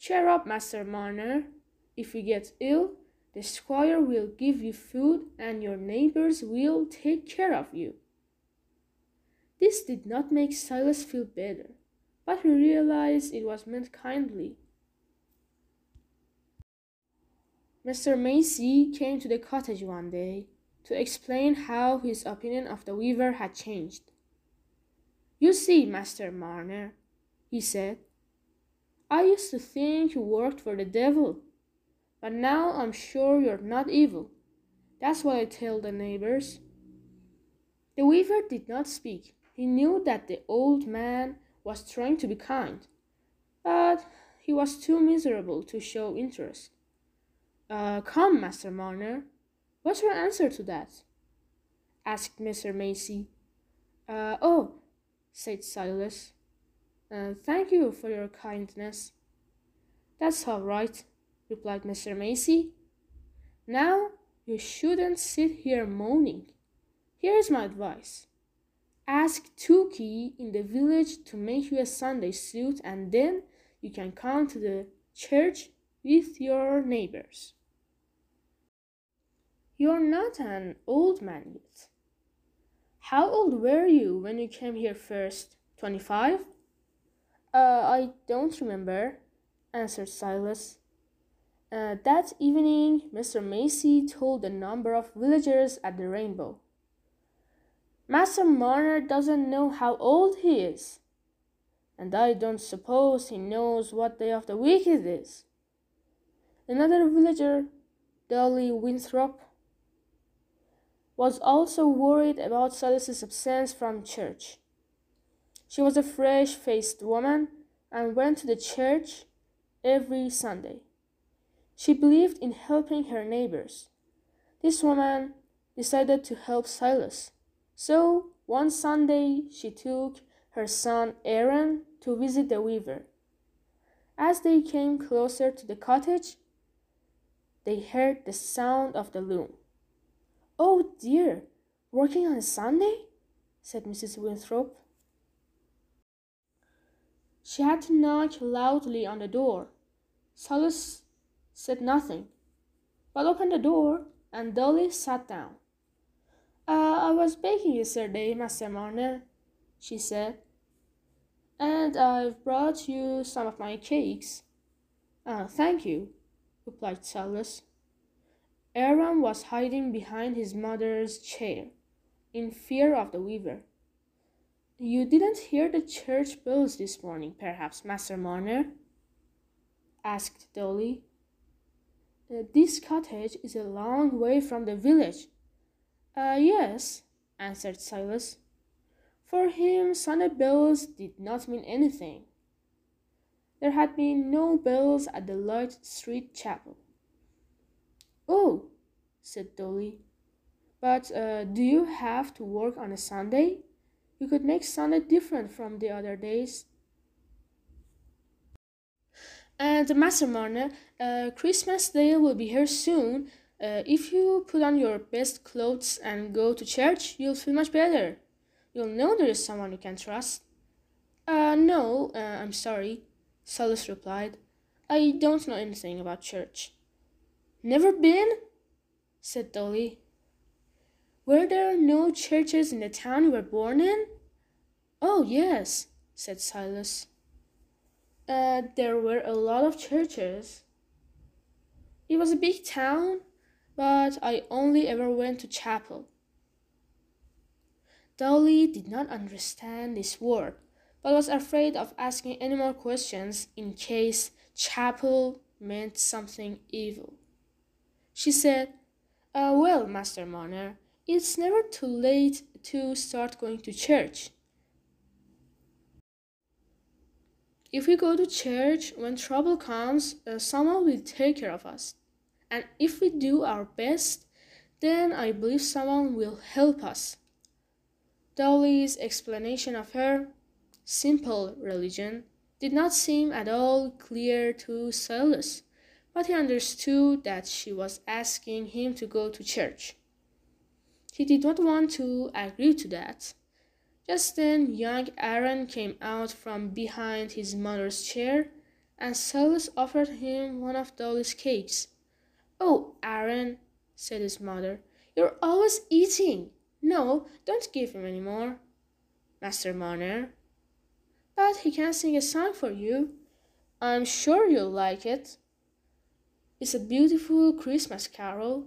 Cheer up, Master Marner. If you get ill, the squire will give you food and your neighbors will take care of you. This did not make Silas feel better, but he realized it was meant kindly. Mr. Macy came to the cottage one day to explain how his opinion of the weaver had changed. You see, Master Marner, he said, I used to think you worked for the devil. But now I'm sure you're not evil. That's what I tell the neighbors. The weaver did not speak. He knew that the old man was trying to be kind, but he was too miserable to show interest. Uh, come, Master Marner, what's your answer to that? asked Mr. Macy. Uh, oh, said Silas. Uh, thank you for your kindness. That's all right, replied Mr. Macy. Now you shouldn't sit here moaning. Here's my advice. Ask Tookey in the village to make you a Sunday suit, and then you can come to the church with your neighbors. You're not an old man yet. How old were you when you came here first? Twenty five? Uh, I don't remember, answered Silas. Uh, that evening, Mr. Macy told a number of villagers at the Rainbow. Master Marner doesn't know how old he is, and I don't suppose he knows what day of the week it is. Another villager, Dolly Winthrop, was also worried about Silas's absence from church. She was a fresh faced woman and went to the church every Sunday. She believed in helping her neighbors. This woman decided to help Silas. So one Sunday she took her son Aaron to visit the weaver. As they came closer to the cottage, they heard the sound of the loom. Oh dear, working on a Sunday? said Mrs. Winthrop. She had to knock loudly on the door. Silas said nothing, but opened the door, and Dolly sat down. Uh, I was baking yesterday, Master Marner, she said, and I've brought you some of my cakes. Uh, thank you, replied Silas. Aaron was hiding behind his mother's chair, in fear of the weaver. You didn't hear the church bells this morning, perhaps, Master Marner? asked Dolly. Uh, this cottage is a long way from the village. Uh, yes, answered Silas. For him, Sunday bells did not mean anything. There had been no bells at the Light Street Chapel. Oh, said Dolly. But uh, do you have to work on a Sunday? You could make Sunday different from the other days. And Master Marner, uh, Christmas Day will be here soon. Uh, if you put on your best clothes and go to church, you'll feel much better. You'll know there is someone you can trust. Uh, no, uh, I'm sorry, Silas replied. I don't know anything about church. Never been? said Dolly. Were there no churches in the town you were born in? Oh, yes, said Silas. Uh, there were a lot of churches. It was a big town, but I only ever went to chapel. Dolly did not understand this word, but was afraid of asking any more questions in case chapel meant something evil. She said, uh, Well, Master Marner, it's never too late to start going to church. If we go to church when trouble comes, uh, someone will take care of us. And if we do our best, then I believe someone will help us. Dolly's explanation of her simple religion did not seem at all clear to Silas, but he understood that she was asking him to go to church. He did not want to agree to that. Just then, young Aaron came out from behind his mother's chair, and Silas offered him one of Dolly's cakes. Oh, Aaron, said his mother, you're always eating. No, don't give him any more. Master Marner. But he can sing a song for you. I'm sure you'll like it. It's a beautiful Christmas carol.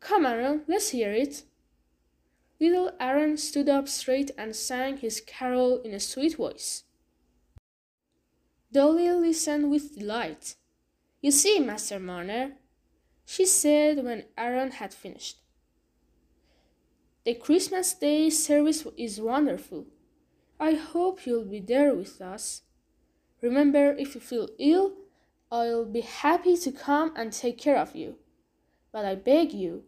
Come, Aaron, let's hear it. Little Aaron stood up straight and sang his carol in a sweet voice. Dolly listened with delight. You see, Master Marner, she said when Aaron had finished. The Christmas Day service is wonderful. I hope you'll be there with us. Remember, if you feel ill, I'll be happy to come and take care of you. But I beg you,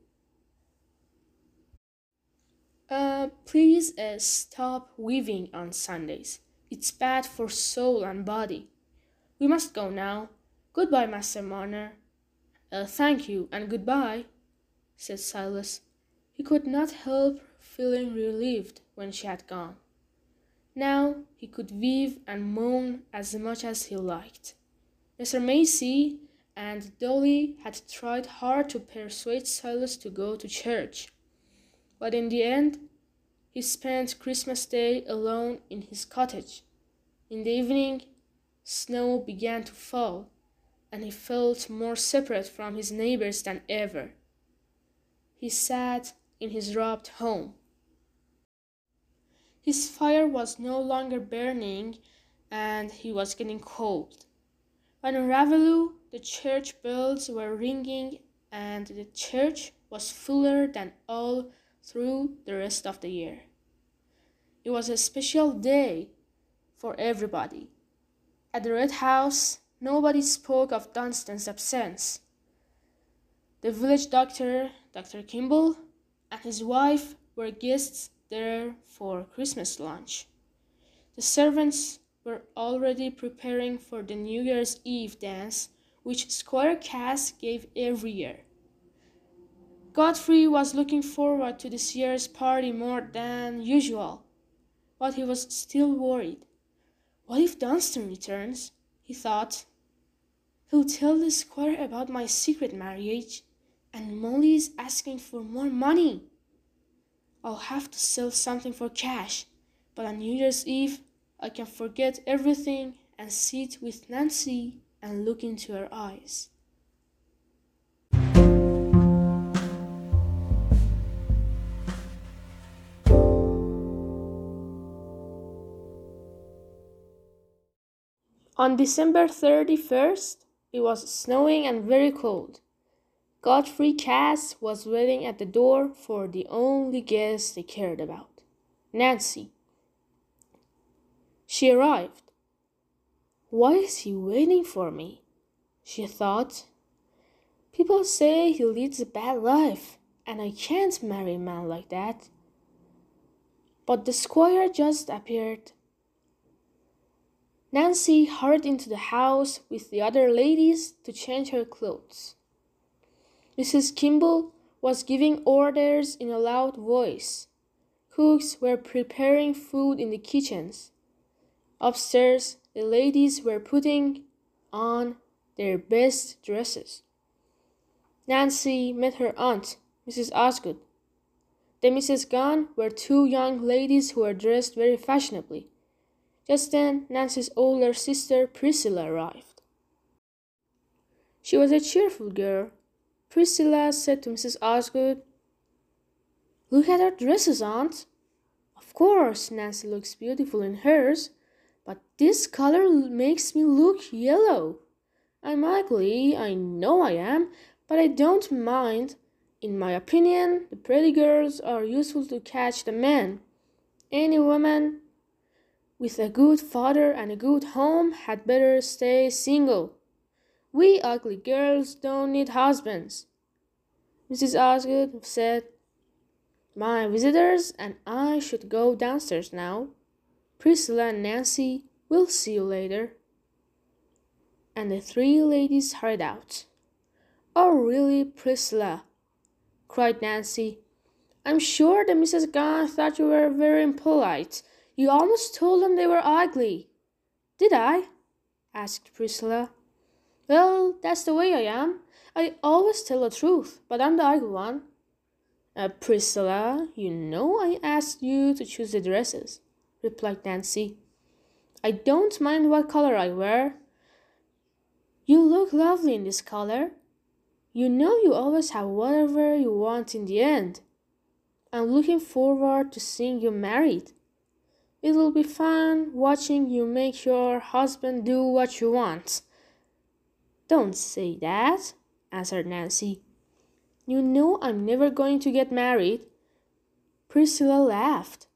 uh, please uh, stop weaving on Sundays. It's bad for soul and body. We must go now. Goodbye, Master Marner. Uh, thank you and goodbye, said Silas. He could not help feeling relieved when she had gone. Now he could weave and moan as much as he liked. Mr. Macy and Dolly had tried hard to persuade Silas to go to church but in the end, he spent Christmas Day alone in his cottage. In the evening, snow began to fall, and he felt more separate from his neighbors than ever. He sat in his robbed home. His fire was no longer burning, and he was getting cold. When Raveloe, the church bells were ringing, and the church was fuller than all through the rest of the year. It was a special day for everybody. At the Red House, nobody spoke of Dunstan's absence. The village doctor, Dr. Kimball, and his wife were guests there for Christmas lunch. The servants were already preparing for the New Year's Eve dance, which Squire Cass gave every year. Godfrey was looking forward to this year's party more than usual, but he was still worried. What if Dunstan returns? he thought. He'll tell the squire about my secret marriage, and Molly is asking for more money. I'll have to sell something for cash, but on New Year's Eve, I can forget everything and sit with Nancy and look into her eyes. On December 31st, it was snowing and very cold. Godfrey Cass was waiting at the door for the only guest they cared about Nancy. She arrived. Why is he waiting for me? She thought. People say he leads a bad life, and I can't marry a man like that. But the squire just appeared. Nancy hurried into the house with the other ladies to change her clothes. Mrs. Kimball was giving orders in a loud voice. Cooks were preparing food in the kitchens. Upstairs, the ladies were putting on their best dresses. Nancy met her aunt, Mrs. Osgood. The Mrs. Gunn were two young ladies who were dressed very fashionably. Just then, Nancy's older sister, Priscilla, arrived. She was a cheerful girl. Priscilla said to Mrs. Osgood, Look at her dresses, Aunt. Of course, Nancy looks beautiful in hers, this color makes me look yellow. I'm ugly, I know I am, but I don't mind. In my opinion, the pretty girls are useful to catch the men. Any woman with a good father and a good home had better stay single. We ugly girls don't need husbands. Mrs. Osgood said, My visitors and I should go downstairs now. Priscilla and Nancy will see you later. And the three ladies hurried out. Oh, really, Priscilla? cried Nancy. I'm sure that Mrs. Gunn thought you were very impolite. You almost told them they were ugly. Did I? asked Priscilla. Well, that's the way I am. I always tell the truth, but I'm the ugly one. Uh, Priscilla, you know I asked you to choose the dresses replied Nancy. I don't mind what color I wear. You look lovely in this color. You know you always have whatever you want in the end. I'm looking forward to seeing you married. It will be fun watching you make your husband do what you want. Don't say that, answered Nancy. You know I'm never going to get married. Priscilla laughed.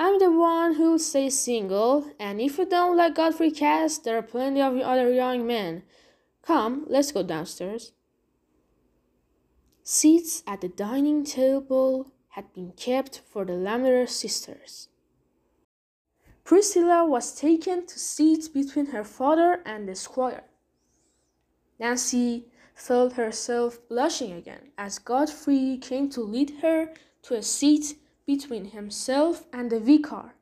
I'm the one who'll stay single, and if you don't like Godfrey Cass, there are plenty of other young men. Come, let's go downstairs. Seats at the dining table had been kept for the Lammeter sisters. Priscilla was taken to sit between her father and the squire. Nancy felt herself blushing again as Godfrey came to lead her to a seat between himself and the vicar,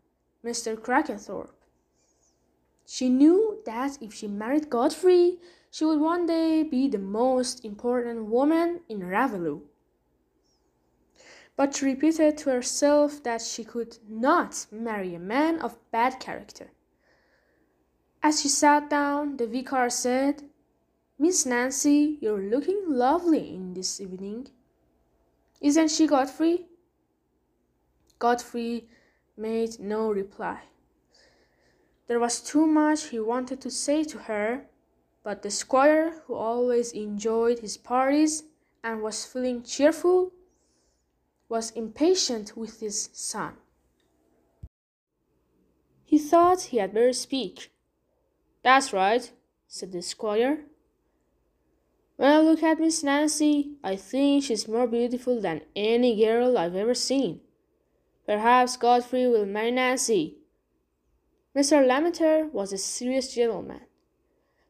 Mr. Crackenthorpe. She knew that if she married Godfrey, she would one day be the most important woman in Raveloe. But she repeated to herself that she could not marry a man of bad character. As she sat down, the vicar said, Miss Nancy, you're looking lovely in this evening. Isn't she, Godfrey? Godfrey made no reply. There was too much he wanted to say to her, but the squire, who always enjoyed his parties and was feeling cheerful, was impatient with his son. He thought he had better speak. That's right, said the squire. When I look at Miss Nancy, I think she's more beautiful than any girl I've ever seen. Perhaps Godfrey will marry Nancy. Mr. Lammeter was a serious gentleman.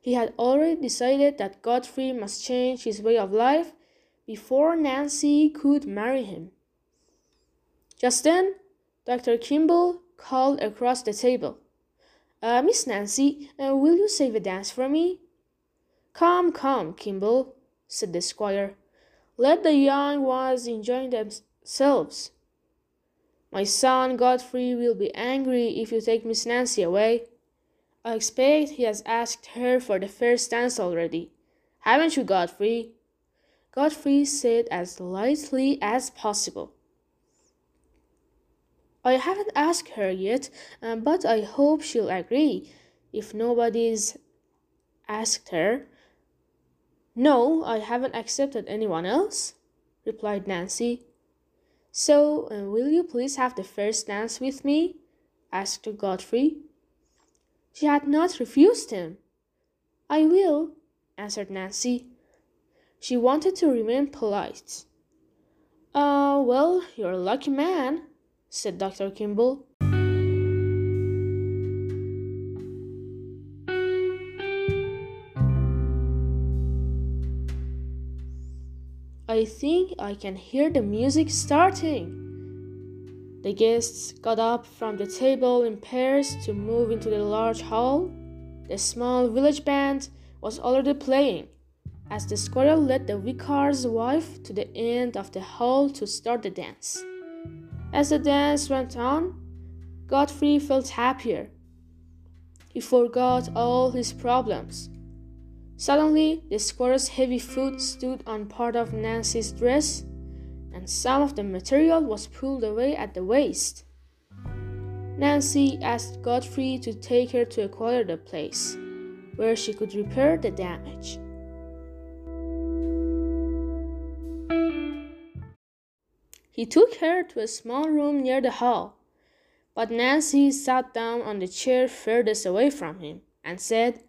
He had already decided that Godfrey must change his way of life before Nancy could marry him. Just then, Dr. Kimball called across the table. Uh, Miss Nancy, uh, will you save a dance for me? Come, come, Kimball, said the squire. Let the young ones enjoy themselves. My son Godfrey will be angry if you take Miss Nancy away. I expect he has asked her for the first dance already. Haven't you, Godfrey? Godfrey said as lightly as possible. I haven't asked her yet, um, but I hope she'll agree if nobody's asked her. No, I haven't accepted anyone else, replied Nancy. So, uh, will you please have the first dance with me? asked Godfrey. She had not refused him. I will, answered Nancy. She wanted to remain polite. Ah, uh, well, you're a lucky man, said Dr. Kimball. I think I can hear the music starting. The guests got up from the table in pairs to move into the large hall. The small village band was already playing as the squirrel led the vicar's wife to the end of the hall to start the dance. As the dance went on, Godfrey felt happier. He forgot all his problems. Suddenly, the squirrel's heavy foot stood on part of Nancy's dress, and some of the material was pulled away at the waist. Nancy asked Godfrey to take her to a quieter place, where she could repair the damage. He took her to a small room near the hall, but Nancy sat down on the chair furthest away from him and said,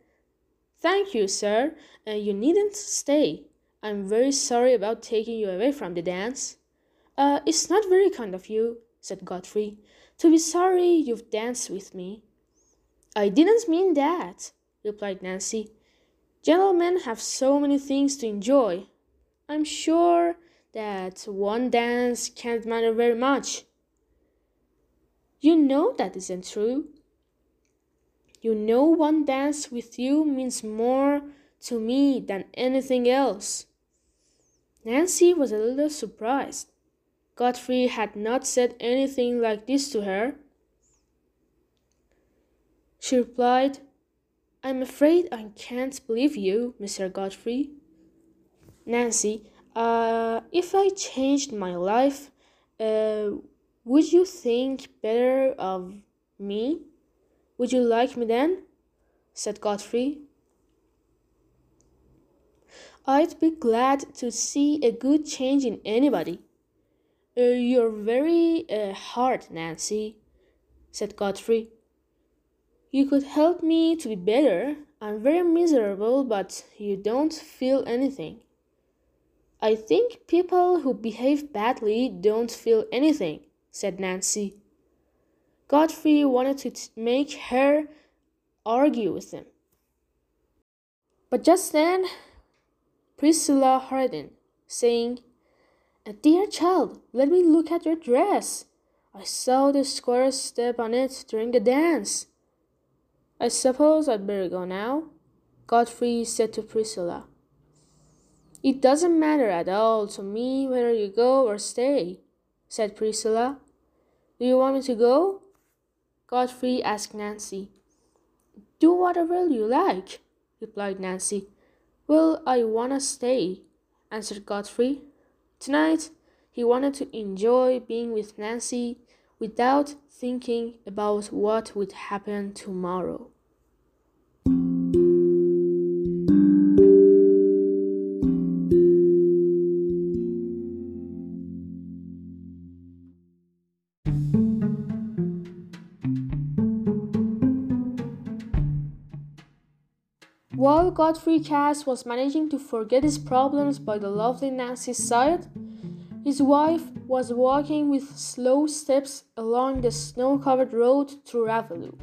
Thank you, sir. and you needn't stay. I'm very sorry about taking you away from the dance. Uh, it's not very kind of you, said Godfrey, to be sorry you've danced with me. I didn't mean that, replied Nancy. Gentlemen have so many things to enjoy. I'm sure that one dance can't matter very much. You know that isn't true. You know one dance with you means more to me than anything else. Nancy was a little surprised. Godfrey had not said anything like this to her. She replied, I'm afraid I can't believe you, Mr. Godfrey. Nancy, uh, if I changed my life, uh, would you think better of me? Would you like me then? said Godfrey. I'd be glad to see a good change in anybody. Uh, you're very uh, hard, Nancy, said Godfrey. You could help me to be better. I'm very miserable, but you don't feel anything. I think people who behave badly don't feel anything, said Nancy. Godfrey wanted to t- make her argue with him. But just then, Priscilla hurried in, saying, Dear child, let me look at your dress. I saw the squire step on it during the dance. I suppose I'd better go now, Godfrey said to Priscilla. It doesn't matter at all to me whether you go or stay, said Priscilla. Do you want me to go? Godfrey asked Nancy. Do whatever you like, replied Nancy. Well, I wanna stay, answered Godfrey. Tonight, he wanted to enjoy being with Nancy without thinking about what would happen tomorrow. Godfrey Cass was managing to forget his problems by the lovely Nancy's side, his wife was walking with slow steps along the snow covered road to Raveloe.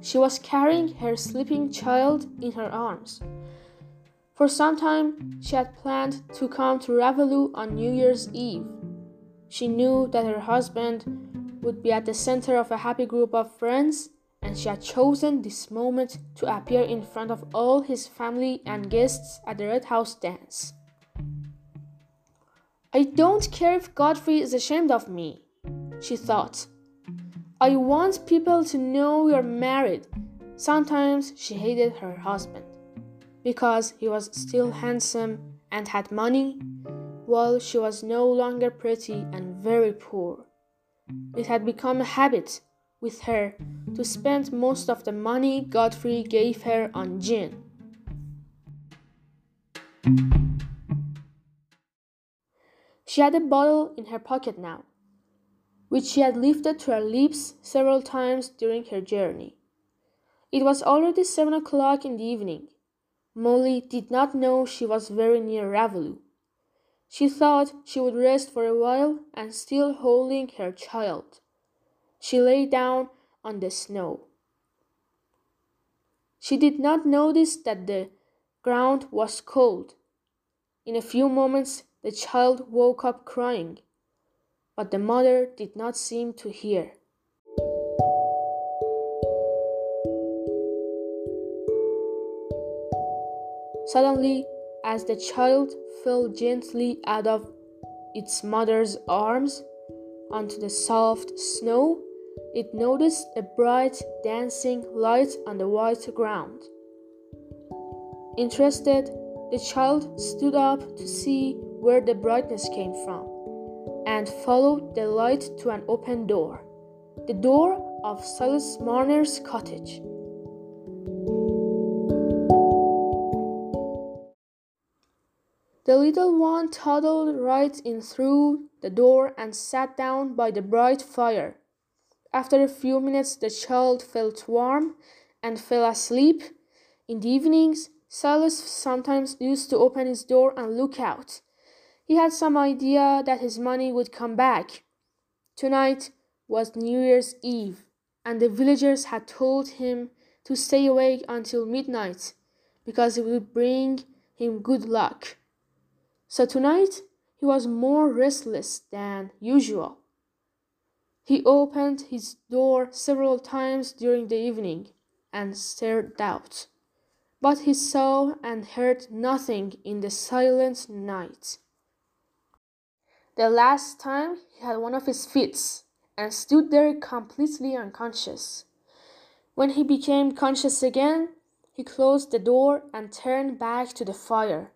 She was carrying her sleeping child in her arms. For some time, she had planned to come to Raveloe on New Year's Eve. She knew that her husband would be at the center of a happy group of friends and she had chosen this moment to appear in front of all his family and guests at the Red House dance. I don't care if Godfrey is ashamed of me, she thought. I want people to know we are married. Sometimes she hated her husband because he was still handsome and had money, while she was no longer pretty and very poor. It had become a habit with her to spend most of the money Godfrey gave her on gin. She had a bottle in her pocket now, which she had lifted to her lips several times during her journey. It was already seven o'clock in the evening. Molly did not know she was very near Raveloe. She thought she would rest for a while and still holding her child. She lay down on the snow. She did not notice that the ground was cold. In a few moments, the child woke up crying, but the mother did not seem to hear. Suddenly, as the child fell gently out of its mother's arms onto the soft snow, it noticed a bright dancing light on the white ground. Interested, the child stood up to see where the brightness came from and followed the light to an open door, the door of Silas Marner's cottage. The little one toddled right in through the door and sat down by the bright fire. After a few minutes, the child felt warm and fell asleep. In the evenings, Silas sometimes used to open his door and look out. He had some idea that his money would come back. Tonight was New Year's Eve, and the villagers had told him to stay awake until midnight because it would bring him good luck. So tonight he was more restless than usual. He opened his door several times during the evening and stared out, but he saw and heard nothing in the silent night. The last time he had one of his fits and stood there completely unconscious. When he became conscious again, he closed the door and turned back to the fire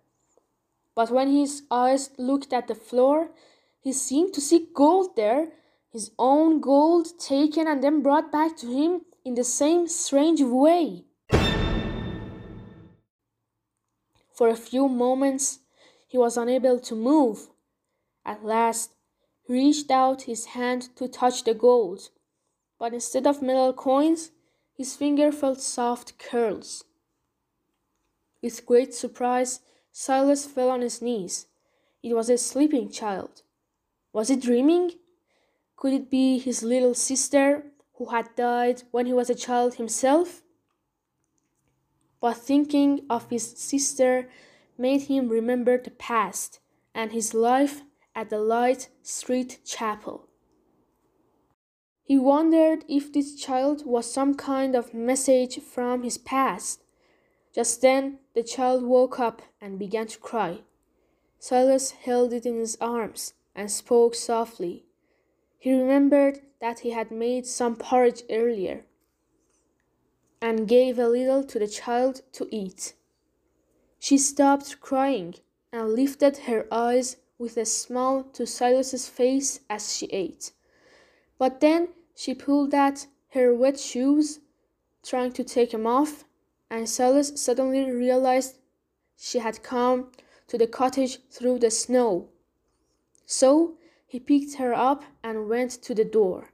but when his eyes looked at the floor, he seemed to see gold there, his own gold taken and then brought back to him in the same strange way. For a few moments, he was unable to move. At last, he reached out his hand to touch the gold, but instead of metal coins, his finger felt soft curls. With great surprise, Silas fell on his knees. It was a sleeping child. Was he dreaming? Could it be his little sister who had died when he was a child himself? But thinking of his sister made him remember the past and his life at the Light Street Chapel. He wondered if this child was some kind of message from his past just then the child woke up and began to cry. Silas held it in his arms and spoke softly. He remembered that he had made some porridge earlier and gave a little to the child to eat. She stopped crying and lifted her eyes with a smile to Silas's face as she ate. But then she pulled at her wet shoes, trying to take them off, and Silas suddenly realized she had come to the cottage through the snow. So he picked her up and went to the door.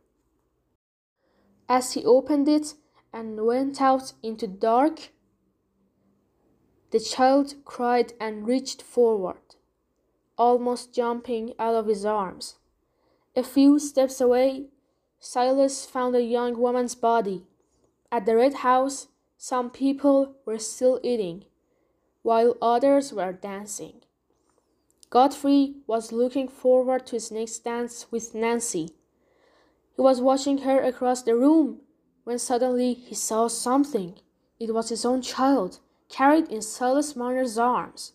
As he opened it and went out into the dark, the child cried and reached forward, almost jumping out of his arms. A few steps away, Silas found a young woman's body. At the red house, some people were still eating, while others were dancing. Godfrey was looking forward to his next dance with Nancy. He was watching her across the room when suddenly he saw something. It was his own child, carried in Silas Marner's arms.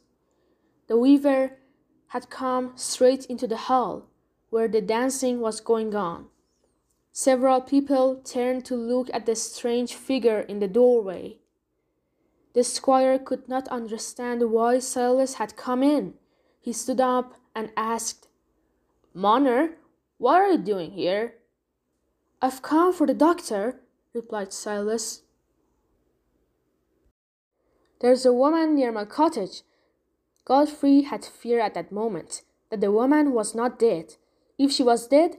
The weaver had come straight into the hall, where the dancing was going on. Several people turned to look at the strange figure in the doorway. The squire could not understand why Silas had come in. He stood up and asked, Marner, what are you doing here? I've come for the doctor, replied Silas. There's a woman near my cottage. Godfrey had fear at that moment that the woman was not dead. If she was dead,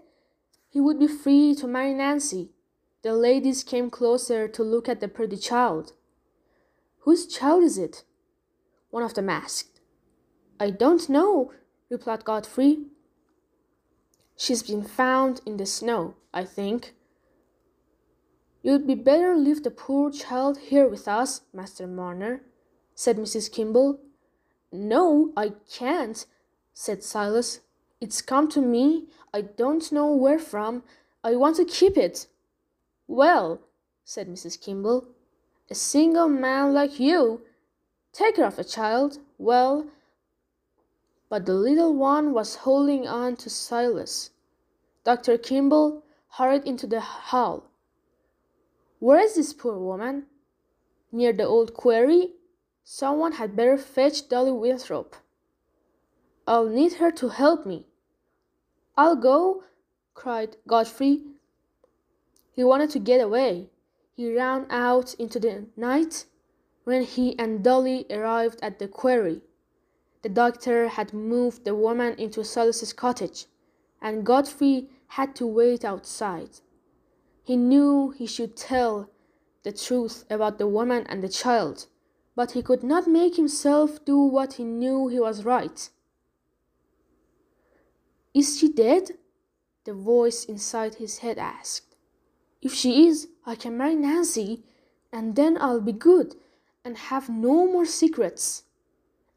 he would be free to marry Nancy. The ladies came closer to look at the pretty child. Whose child is it? One of them asked. I don't know, replied Godfrey. She's been found in the snow, I think. You'd be better leave the poor child here with us, Master Marner, said Mrs. Kimball. No, I can't, said Silas. It's come to me. I don't know where from. I want to keep it. Well, said Mrs. Kimball, a single man like you. Take care of a child. Well, but the little one was holding on to Silas. Dr. Kimball hurried into the hall. Where is this poor woman? Near the old quarry? Someone had better fetch Dolly Winthrop. I'll need her to help me. I'll go, cried Godfrey. He wanted to get away. He ran out into the night when he and Dolly arrived at the quarry. The doctor had moved the woman into Silas's cottage, and Godfrey had to wait outside. He knew he should tell the truth about the woman and the child, but he could not make himself do what he knew he was right. Is she dead? The voice inside his head asked. If she is, I can marry Nancy, and then I'll be good and have no more secrets.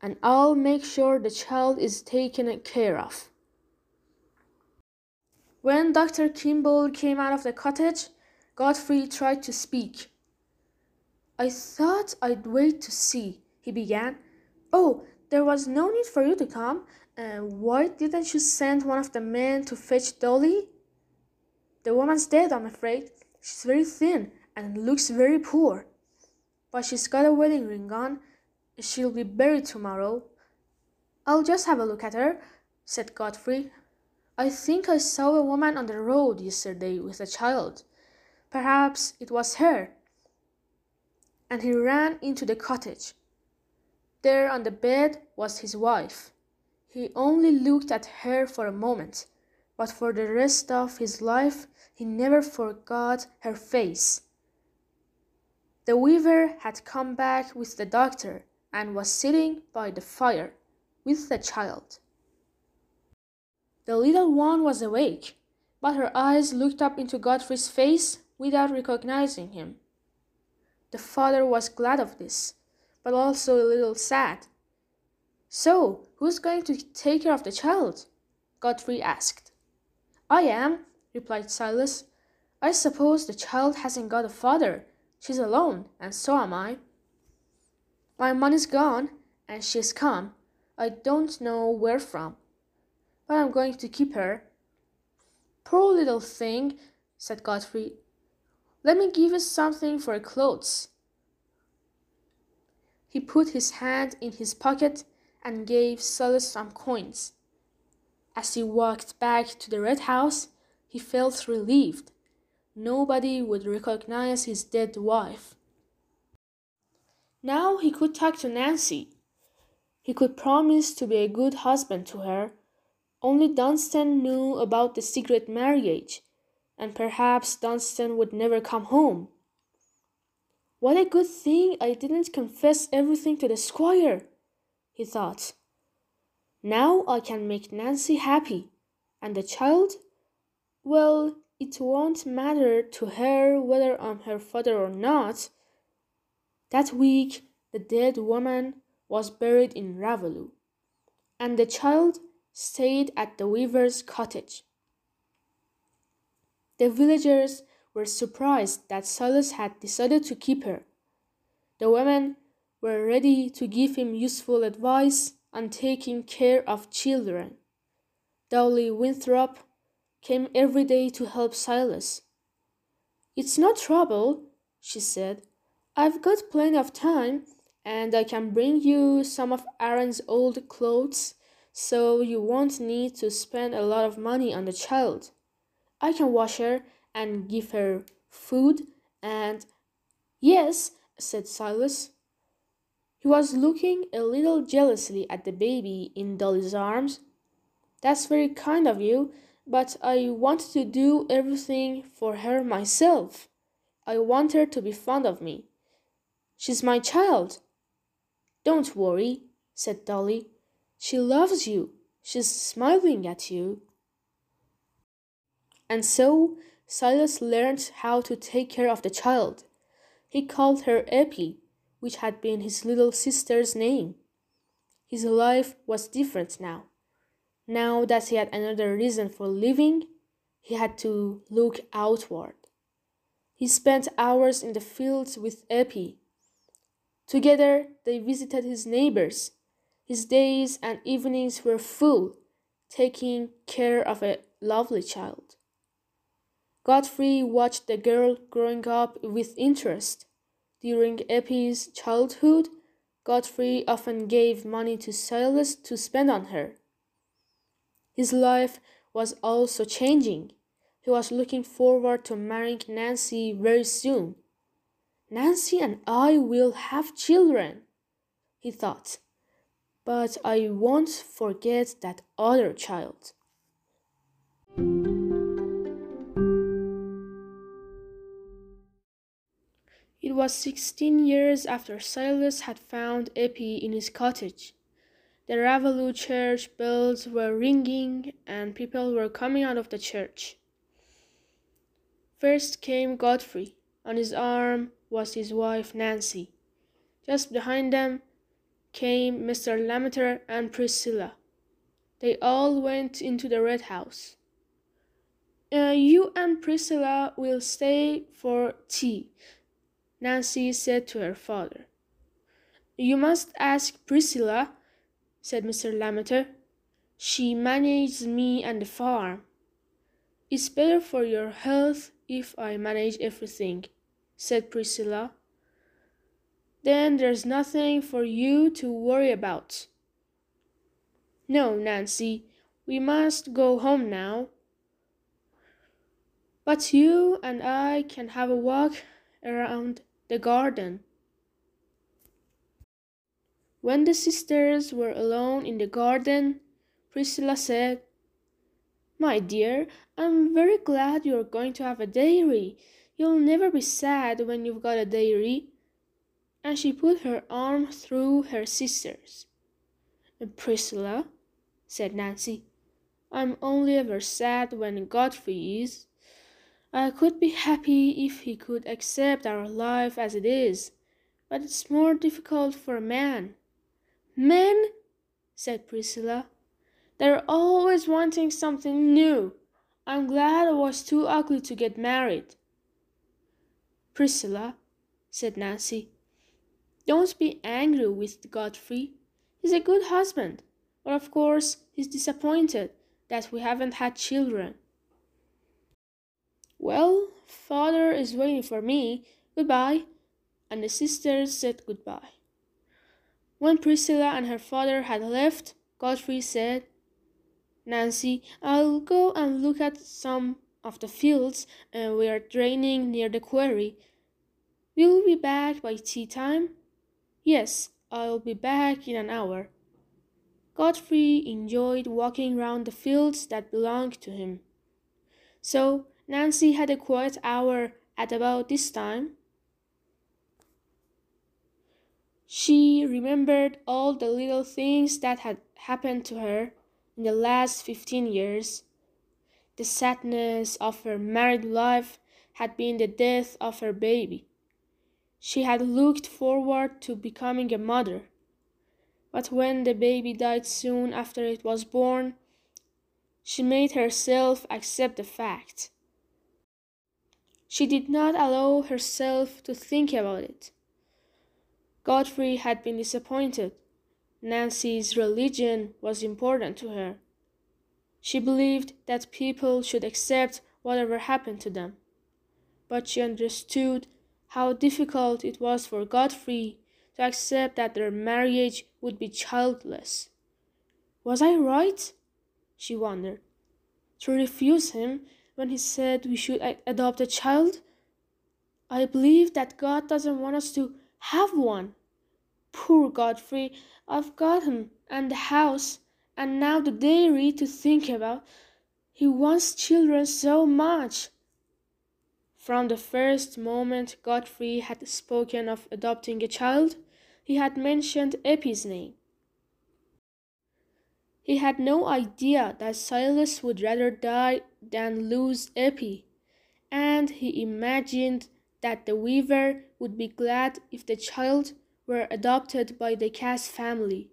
And I'll make sure the child is taken care of. When Dr. Kimball came out of the cottage, Godfrey tried to speak. I thought I'd wait to see, he began. Oh, there was no need for you to come. Uh, why didn't you send one of the men to fetch Dolly? The woman's dead, I'm afraid. She's very thin and looks very poor. But she's got a wedding ring on. She'll be buried tomorrow. I'll just have a look at her, said Godfrey. I think I saw a woman on the road yesterday with a child. Perhaps it was her. And he ran into the cottage. There on the bed was his wife. He only looked at her for a moment, but for the rest of his life he never forgot her face. The weaver had come back with the doctor and was sitting by the fire with the child. The little one was awake, but her eyes looked up into Godfrey's face without recognizing him. The father was glad of this, but also a little sad. So, who's going to take care of the child? Godfrey asked. I am, replied Silas. I suppose the child hasn't got a father. She's alone, and so am I. My money's gone, and she's come. I don't know where from, but I'm going to keep her. Poor little thing, said Godfrey. Let me give you something for clothes. He put his hand in his pocket and gave Silas some coins. As he walked back to the red house, he felt relieved. Nobody would recognize his dead wife. Now he could talk to Nancy. He could promise to be a good husband to her. Only Dunstan knew about the secret marriage, and perhaps Dunstan would never come home. What a good thing I didn't confess everything to the squire, he thought. Now I can make Nancy happy, and the child well, it won't matter to her whether I'm her father or not. That week, the dead woman was buried in Raveloe, and the child stayed at the weaver's cottage. The villagers were surprised that Silas had decided to keep her. The women were ready to give him useful advice on taking care of children. Dolly Winthrop came every day to help Silas. It's no trouble, she said. I've got plenty of time, and I can bring you some of Aaron's old clothes so you won't need to spend a lot of money on the child. I can wash her and give her food and. Yes, said Silas. He was looking a little jealously at the baby in Dolly's arms. That's very kind of you, but I want to do everything for her myself. I want her to be fond of me. She's my child. Don't worry, said Dolly. She loves you. She's smiling at you. And so Silas learned how to take care of the child. He called her Eppie, which had been his little sister's name. His life was different now. Now that he had another reason for living, he had to look outward. He spent hours in the fields with Eppie. Together they visited his neighbors. His days and evenings were full, taking care of a lovely child. Godfrey watched the girl growing up with interest. During Eppie's childhood, Godfrey often gave money to Silas to spend on her. His life was also changing. He was looking forward to marrying Nancy very soon. Nancy and I will have children, he thought. But I won't forget that other child. It was sixteen years after Silas had found Eppie in his cottage. The Raveloe church bells were ringing and people were coming out of the church. First came Godfrey. On his arm was his wife Nancy. Just behind them came Mr. Lammeter and Priscilla. They all went into the red house. Uh, you and Priscilla will stay for tea, Nancy said to her father. You must ask Priscilla said Mr. Lammeter. She manages me and the farm. It's better for your health if I manage everything, said Priscilla. Then there's nothing for you to worry about. No, Nancy, we must go home now. But you and I can have a walk around the garden. When the sisters were alone in the garden, Priscilla said, My dear, I'm very glad you're going to have a dairy. You'll never be sad when you've got a dairy. And she put her arm through her sister's. Priscilla, said Nancy, I'm only ever sad when Godfrey is. I could be happy if he could accept our life as it is, but it's more difficult for a man. Men, said Priscilla, they're always wanting something new. I'm glad I was too ugly to get married. Priscilla, said Nancy, don't be angry with Godfrey. He's a good husband, but of course he's disappointed that we haven't had children. Well, father is waiting for me. Goodbye. And the sisters said goodbye. When Priscilla and her father had left, Godfrey said, Nancy, I'll go and look at some of the fields uh, we are draining near the quarry. Will you be back by tea time? Yes, I'll be back in an hour. Godfrey enjoyed walking round the fields that belonged to him. So Nancy had a quiet hour at about this time She remembered all the little things that had happened to her in the last fifteen years. The sadness of her married life had been the death of her baby. She had looked forward to becoming a mother. But when the baby died soon after it was born, she made herself accept the fact. She did not allow herself to think about it. Godfrey had been disappointed. Nancy's religion was important to her. She believed that people should accept whatever happened to them. But she understood how difficult it was for Godfrey to accept that their marriage would be childless. Was I right? She wondered. To refuse him when he said we should adopt a child? I believe that God doesn't want us to have one. Poor Godfrey, I've got him and the house and now the dairy to think about. He wants children so much. From the first moment Godfrey had spoken of adopting a child, he had mentioned Eppie's name. He had no idea that Silas would rather die than lose Eppie, and he imagined that the weaver would be glad if the child were adopted by the Cass family.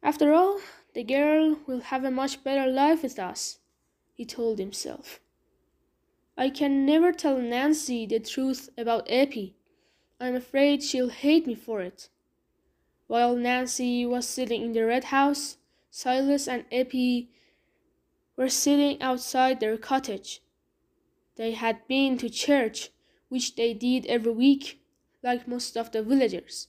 After all, the girl will have a much better life with us, he told himself. I can never tell Nancy the truth about Eppie. I'm afraid she'll hate me for it. While Nancy was sitting in the red house, Silas and Eppie were sitting outside their cottage. They had been to church, which they did every week, like most of the villagers.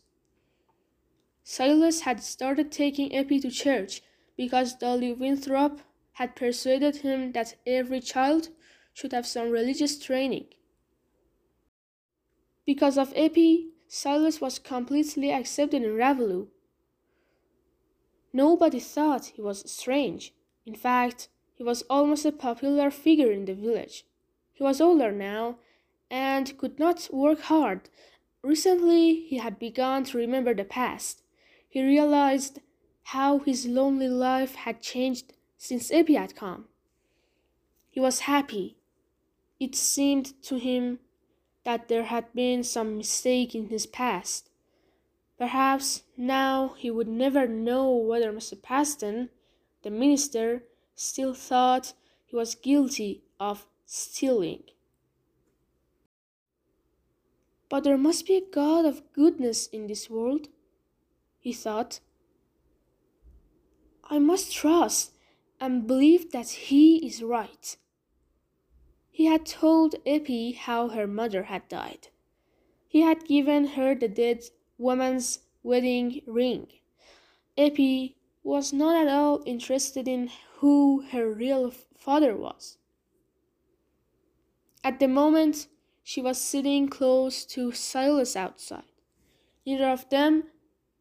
Silas had started taking Eppie to church because Dolly Winthrop had persuaded him that every child should have some religious training. Because of Eppie, Silas was completely accepted in Raveloe. Nobody thought he was strange. In fact, he was almost a popular figure in the village. He was older now and could not work hard. Recently, he had begun to remember the past. He realized how his lonely life had changed since Eppie had come. He was happy. It seemed to him that there had been some mistake in his past. Perhaps now he would never know whether Mr. Paston, the minister, still thought he was guilty of stealing. But there must be a God of goodness in this world, he thought. I must trust and believe that he is right. He had told Eppie how her mother had died. He had given her the dead woman's wedding ring. Eppie was not at all interested in who her real father was. At the moment, she was sitting close to Silas outside. Neither of them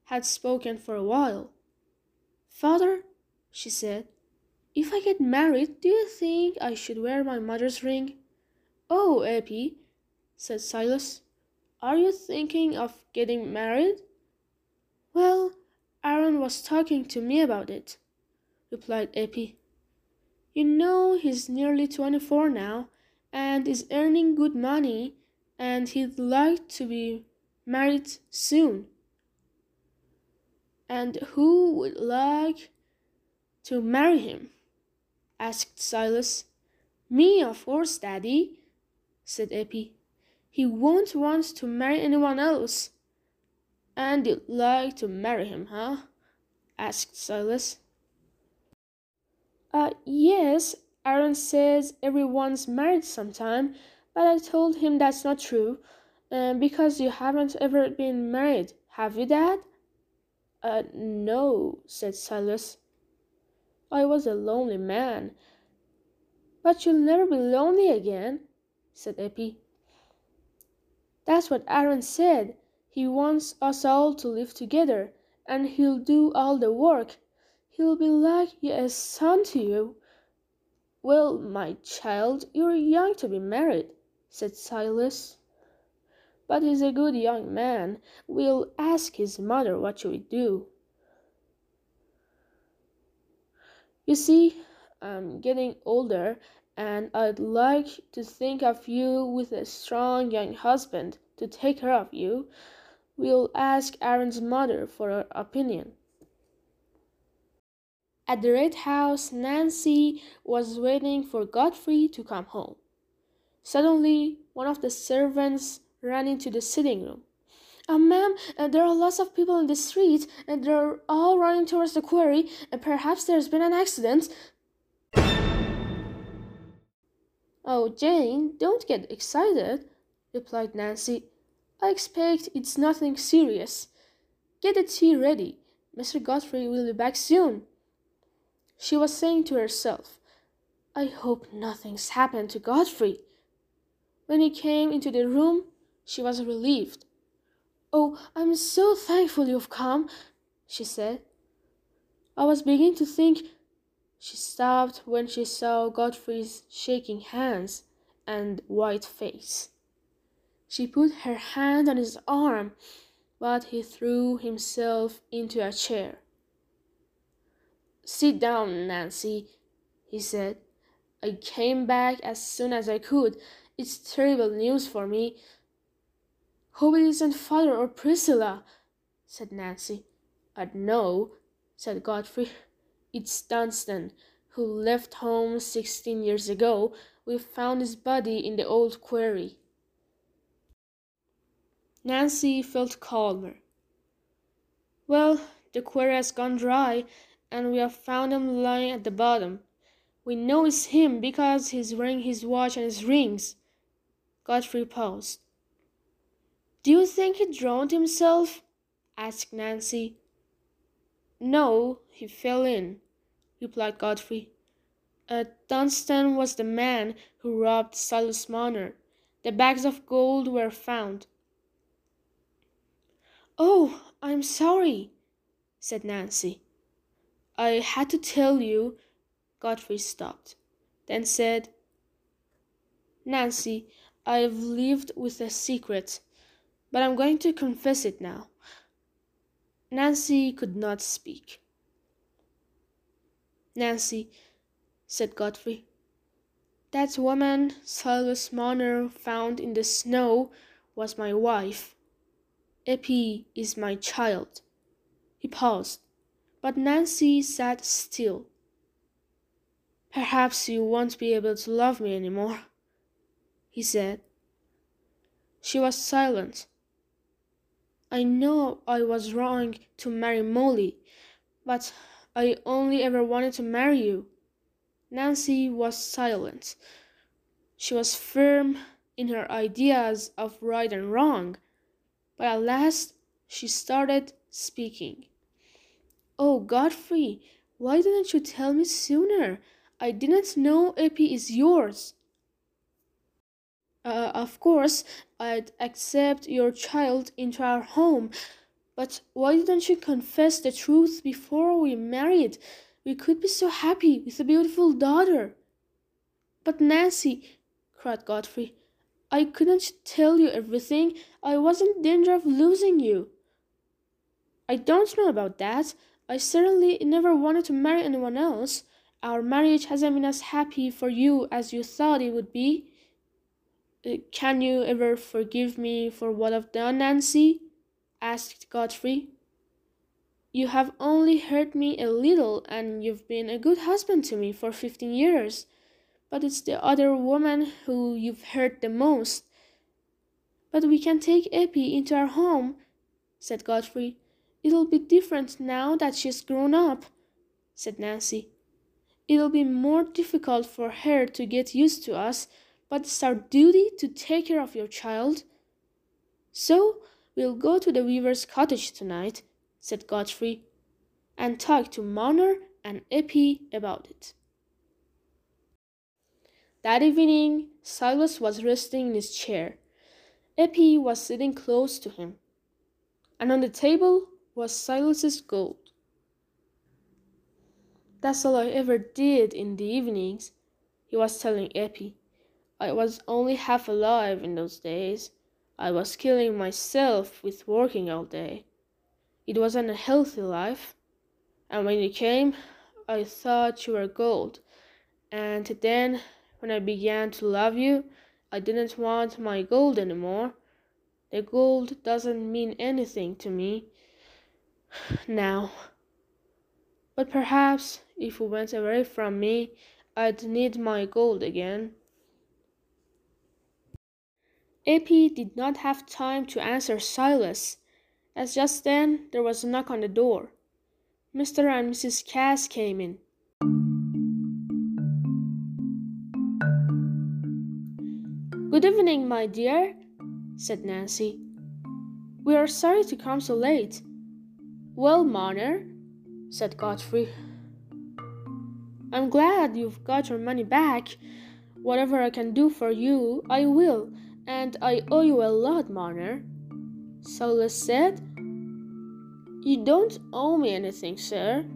had spoken for a while. Father, she said, if I get married, do you think I should wear my mother's ring? Oh, Eppie, said Silas, are you thinking of getting married? Well, Aaron was talking to me about it, replied Eppie. You know he's nearly twenty-four now and is earning good money and he'd like to be married soon. And who would like to marry him? Asked Silas. Me, of course, Daddy, said Eppie. He won't want to marry anyone else. And you'd like to marry him, huh? asked Silas. Uh, yes, Aaron says everyone's married sometime, but I told him that's not true. Uh, because you haven't ever been married, have you, Dad? Uh, no, said Silas. I was a lonely man. But you'll never be lonely again, said Eppie. That's what Aaron said. He wants us all to live together, and he'll do all the work. He'll be like a son to you. Well, my child, you're young to be married, said Silas. But he's a good young man. We'll ask his mother what should we do. You see, I'm getting older, and I'd like to think of you with a strong young husband to take care of you. We'll ask Aaron's mother for her opinion. At the Red House, Nancy was waiting for Godfrey to come home. Suddenly, one of the servants ran into the sitting room. Uh, ma'am, uh, there are lots of people in the street, and they're all running towards the quarry, and perhaps there's been an accident. Oh, Jane, don't get excited, replied Nancy. I expect it's nothing serious. Get the tea ready. Mr. Godfrey will be back soon. She was saying to herself, I hope nothing's happened to Godfrey. When he came into the room, she was relieved. Oh, I'm so thankful you've come, she said. I was beginning to think. She stopped when she saw Godfrey's shaking hands and white face. She put her hand on his arm, but he threw himself into a chair. Sit down, Nancy, he said. I came back as soon as I could. It's terrible news for me. Hope it isn't father or Priscilla, said Nancy. I know, said Godfrey. It's Dunstan, who left home sixteen years ago. We found his body in the old quarry. Nancy felt calmer. Well, the quarry has gone dry, and we have found him lying at the bottom. We know it's him because he's wearing his watch and his rings. Godfrey paused. Do you think he drowned himself? asked Nancy. No, he fell in, replied Godfrey. Uh, Dunstan was the man who robbed Silas Marner. The bags of gold were found. Oh, I'm sorry, said Nancy. I had to tell you. Godfrey stopped, then said, Nancy, I've lived with a secret, but I'm going to confess it now. Nancy could not speak. Nancy, said Godfrey, that woman Silas Marner found in the snow was my wife. Eppie is my child. He paused, but Nancy sat still. Perhaps you won't be able to love me any more, he said. She was silent. I know I was wrong to marry Molly, but I only ever wanted to marry you. Nancy was silent. She was firm in her ideas of right and wrong, but at last she started speaking. Oh, Godfrey, why didn't you tell me sooner? I didn't know Eppie is yours. Uh, of course, I'd accept your child into our home, but why didn't you confess the truth before we married? We could be so happy with a beautiful daughter. But Nancy, cried Godfrey, I couldn't tell you everything. I was in danger of losing you. I don't know about that. I certainly never wanted to marry anyone else. Our marriage hasn't been as happy for you as you thought it would be. Can you ever forgive me for what I've done, Nancy? asked Godfrey. You have only hurt me a little, and you've been a good husband to me for fifteen years. But it's the other woman who you've hurt the most. But we can take Eppie into our home, said Godfrey. It'll be different now that she's grown up, said Nancy. It'll be more difficult for her to get used to us but it's our duty to take care of your child. So we'll go to the weaver's cottage tonight, said Godfrey, and talk to Marner and Eppie about it. That evening, Silas was resting in his chair. Eppie was sitting close to him, and on the table was Silas's gold. That's all I ever did in the evenings, he was telling Eppie. I was only half alive in those days. I was killing myself with working all day. It wasn't a healthy life. And when you came, I thought you were gold. And then, when I began to love you, I didn't want my gold anymore. The gold doesn't mean anything to me now. But perhaps if you went away from me, I'd need my gold again. Eppie did not have time to answer Silas, as just then there was a knock on the door. Mr. and Mrs. Cass came in. Good evening, my dear, said Nancy. We are sorry to come so late. Well, Marner, said Godfrey, I'm glad you've got your money back. Whatever I can do for you, I will, and I owe you a lot, Marner. Silas said. You don't owe me anything, sir,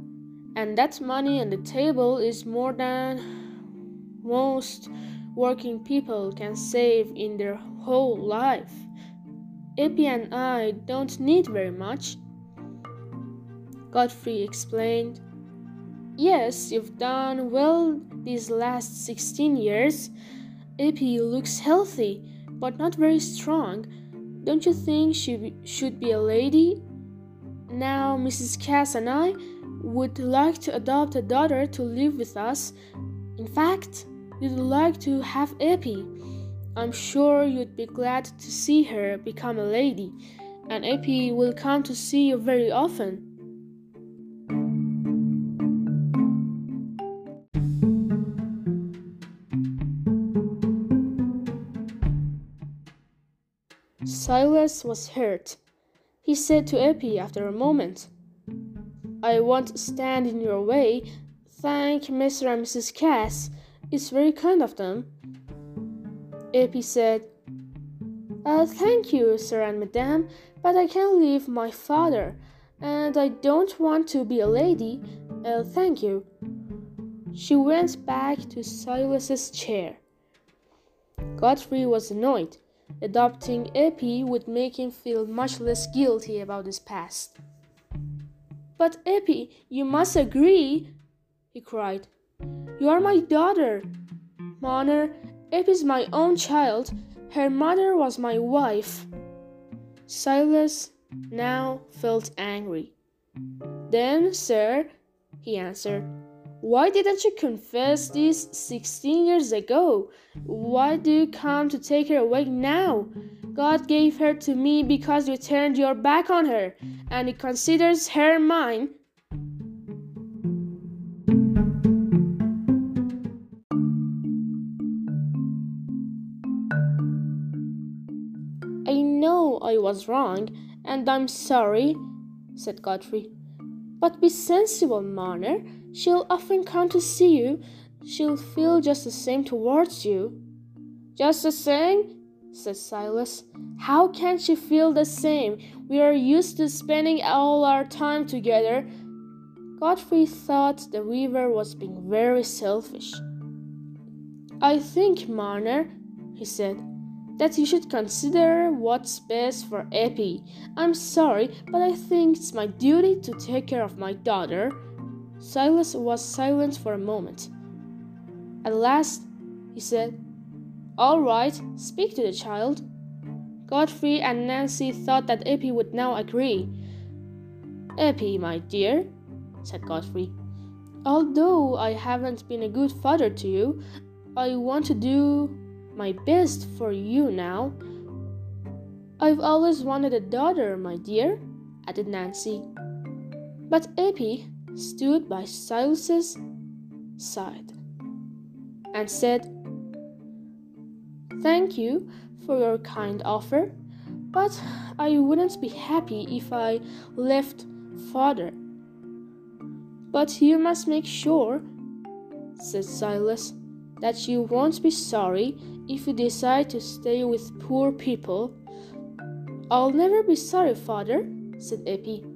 and that money on the table is more than most working people can save in their whole life. Eppie and I don't need very much. Godfrey explained. Yes, you've done well these last 16 years. Eppie looks healthy, but not very strong. Don't you think she should be a lady? Now, Mrs. Cass and I would like to adopt a daughter to live with us. In fact, we'd like to have Eppie. I'm sure you'd be glad to see her become a lady, and Eppie will come to see you very often. Silas was hurt. He said to Eppie after a moment, I won't stand in your way. Thank Mr. and Mrs. Cass. It's very kind of them. Eppie said, uh, Thank you, sir and madame, but I can't leave my father, and I don't want to be a lady. Uh, thank you. She went back to Silas's chair. Godfrey was annoyed. Adopting Eppie would make him feel much less guilty about his past. But Eppie, you must agree, he cried. You are my daughter. Marner, is my own child. Her mother was my wife. Silas now felt angry. Then, sir, he answered, why didn't you confess this 16 years ago? Why do you come to take her away now? God gave her to me because you turned your back on her, and He considers her mine. I know I was wrong, and I'm sorry, said Godfrey. But be sensible, Marner. She'll often come to see you. She'll feel just the same towards you. Just the same? said Silas. How can she feel the same? We are used to spending all our time together. Godfrey thought the weaver was being very selfish. I think, Marner, he said, that you should consider what's best for Eppie. I'm sorry, but I think it's my duty to take care of my daughter. Silas was silent for a moment. At last, he said, All right, speak to the child. Godfrey and Nancy thought that Eppie would now agree. Eppie, my dear, said Godfrey, although I haven't been a good father to you, I want to do my best for you now. I've always wanted a daughter, my dear, added Nancy. But Eppie stood by Silas's side and said, Thank you for your kind offer, but I wouldn't be happy if I left father. But you must make sure, said Silas, that you won't be sorry if you decide to stay with poor people. I'll never be sorry, father, said Eppie.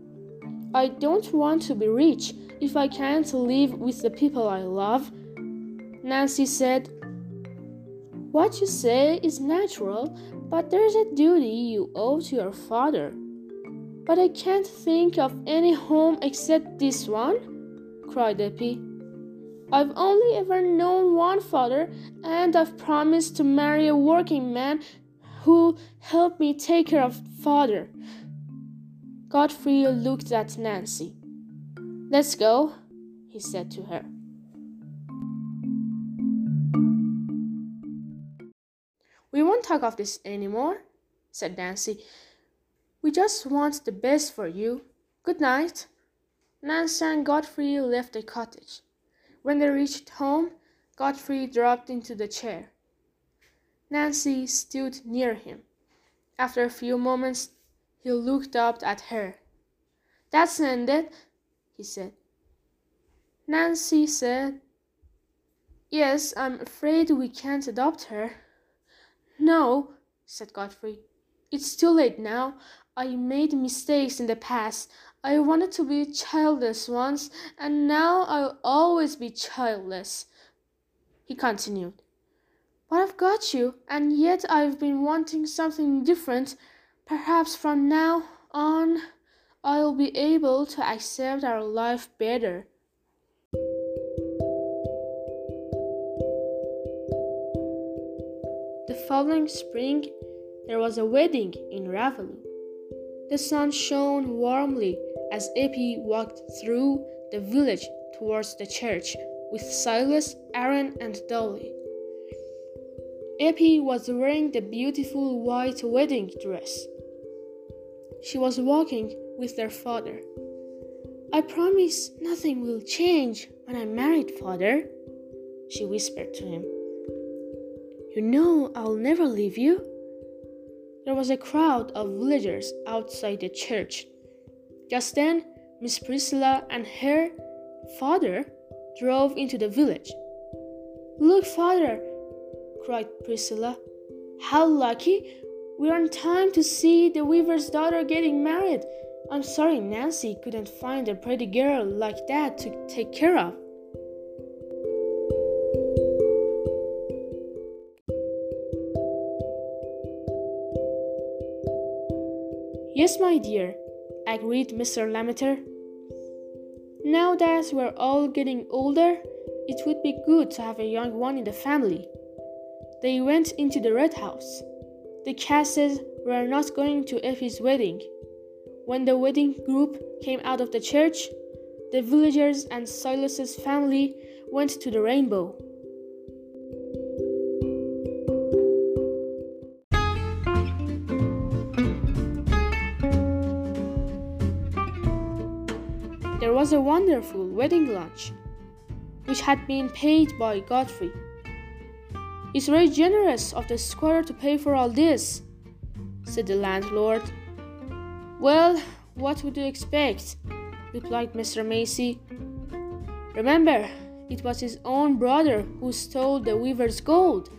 I don't want to be rich if I can't live with the people I love. Nancy said, What you say is natural, but there's a duty you owe to your father. But I can't think of any home except this one, cried Eppie. I've only ever known one father, and I've promised to marry a working man who'll help me take care of father. Godfrey looked at Nancy. Let's go, he said to her. We won't talk of this anymore, said Nancy. We just want the best for you. Good night. Nancy and Godfrey left the cottage. When they reached home, Godfrey dropped into the chair. Nancy stood near him. After a few moments, he looked up at her. That's ended, he said. Nancy said, Yes, I'm afraid we can't adopt her. No, said Godfrey. It's too late now. I made mistakes in the past. I wanted to be childless once, and now I'll always be childless. He continued. But I've got you, and yet I've been wanting something different. Perhaps from now on I'll be able to accept our life better. The following spring, there was a wedding in Raveloe. The sun shone warmly as Eppie walked through the village towards the church with Silas, Aaron, and Dolly. Eppie was wearing the beautiful white wedding dress. She was walking with their father. I promise nothing will change when I'm married, father, she whispered to him. You know I'll never leave you. There was a crowd of villagers outside the church. Just then, Miss Priscilla and her father drove into the village. Look, father, cried Priscilla. How lucky! We're on time to see the weaver's daughter getting married. I'm sorry Nancy couldn't find a pretty girl like that to take care of. Yes, my dear, agreed Mr. Lammeter. Now that we're all getting older, it would be good to have a young one in the family. They went into the red house. The Casses were not going to Eppie's wedding. When the wedding group came out of the church, the villagers and Silas's family went to the rainbow. There was a wonderful wedding lunch, which had been paid by Godfrey. It's very generous of the squire to pay for all this, said the landlord. Well, what would you expect? replied Mr. Macy. Remember, it was his own brother who stole the weaver's gold,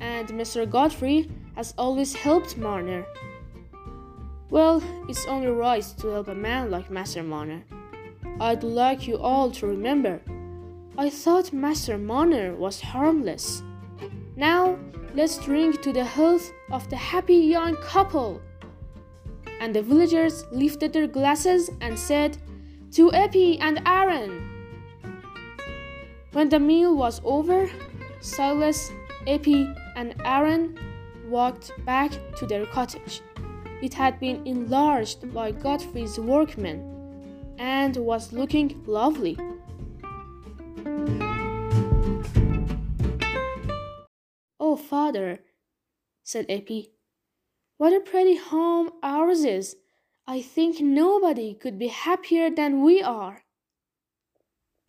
and Mr. Godfrey has always helped Marner. Well, it's only right to help a man like Master Marner. I'd like you all to remember. I thought Master Marner was harmless. Now let's drink to the health of the happy young couple. And the villagers lifted their glasses and said, To Eppie and Aaron. When the meal was over, Silas, Eppie, and Aaron walked back to their cottage. It had been enlarged by Godfrey's workmen and was looking lovely. Father, said Eppie, what a pretty home ours is. I think nobody could be happier than we are.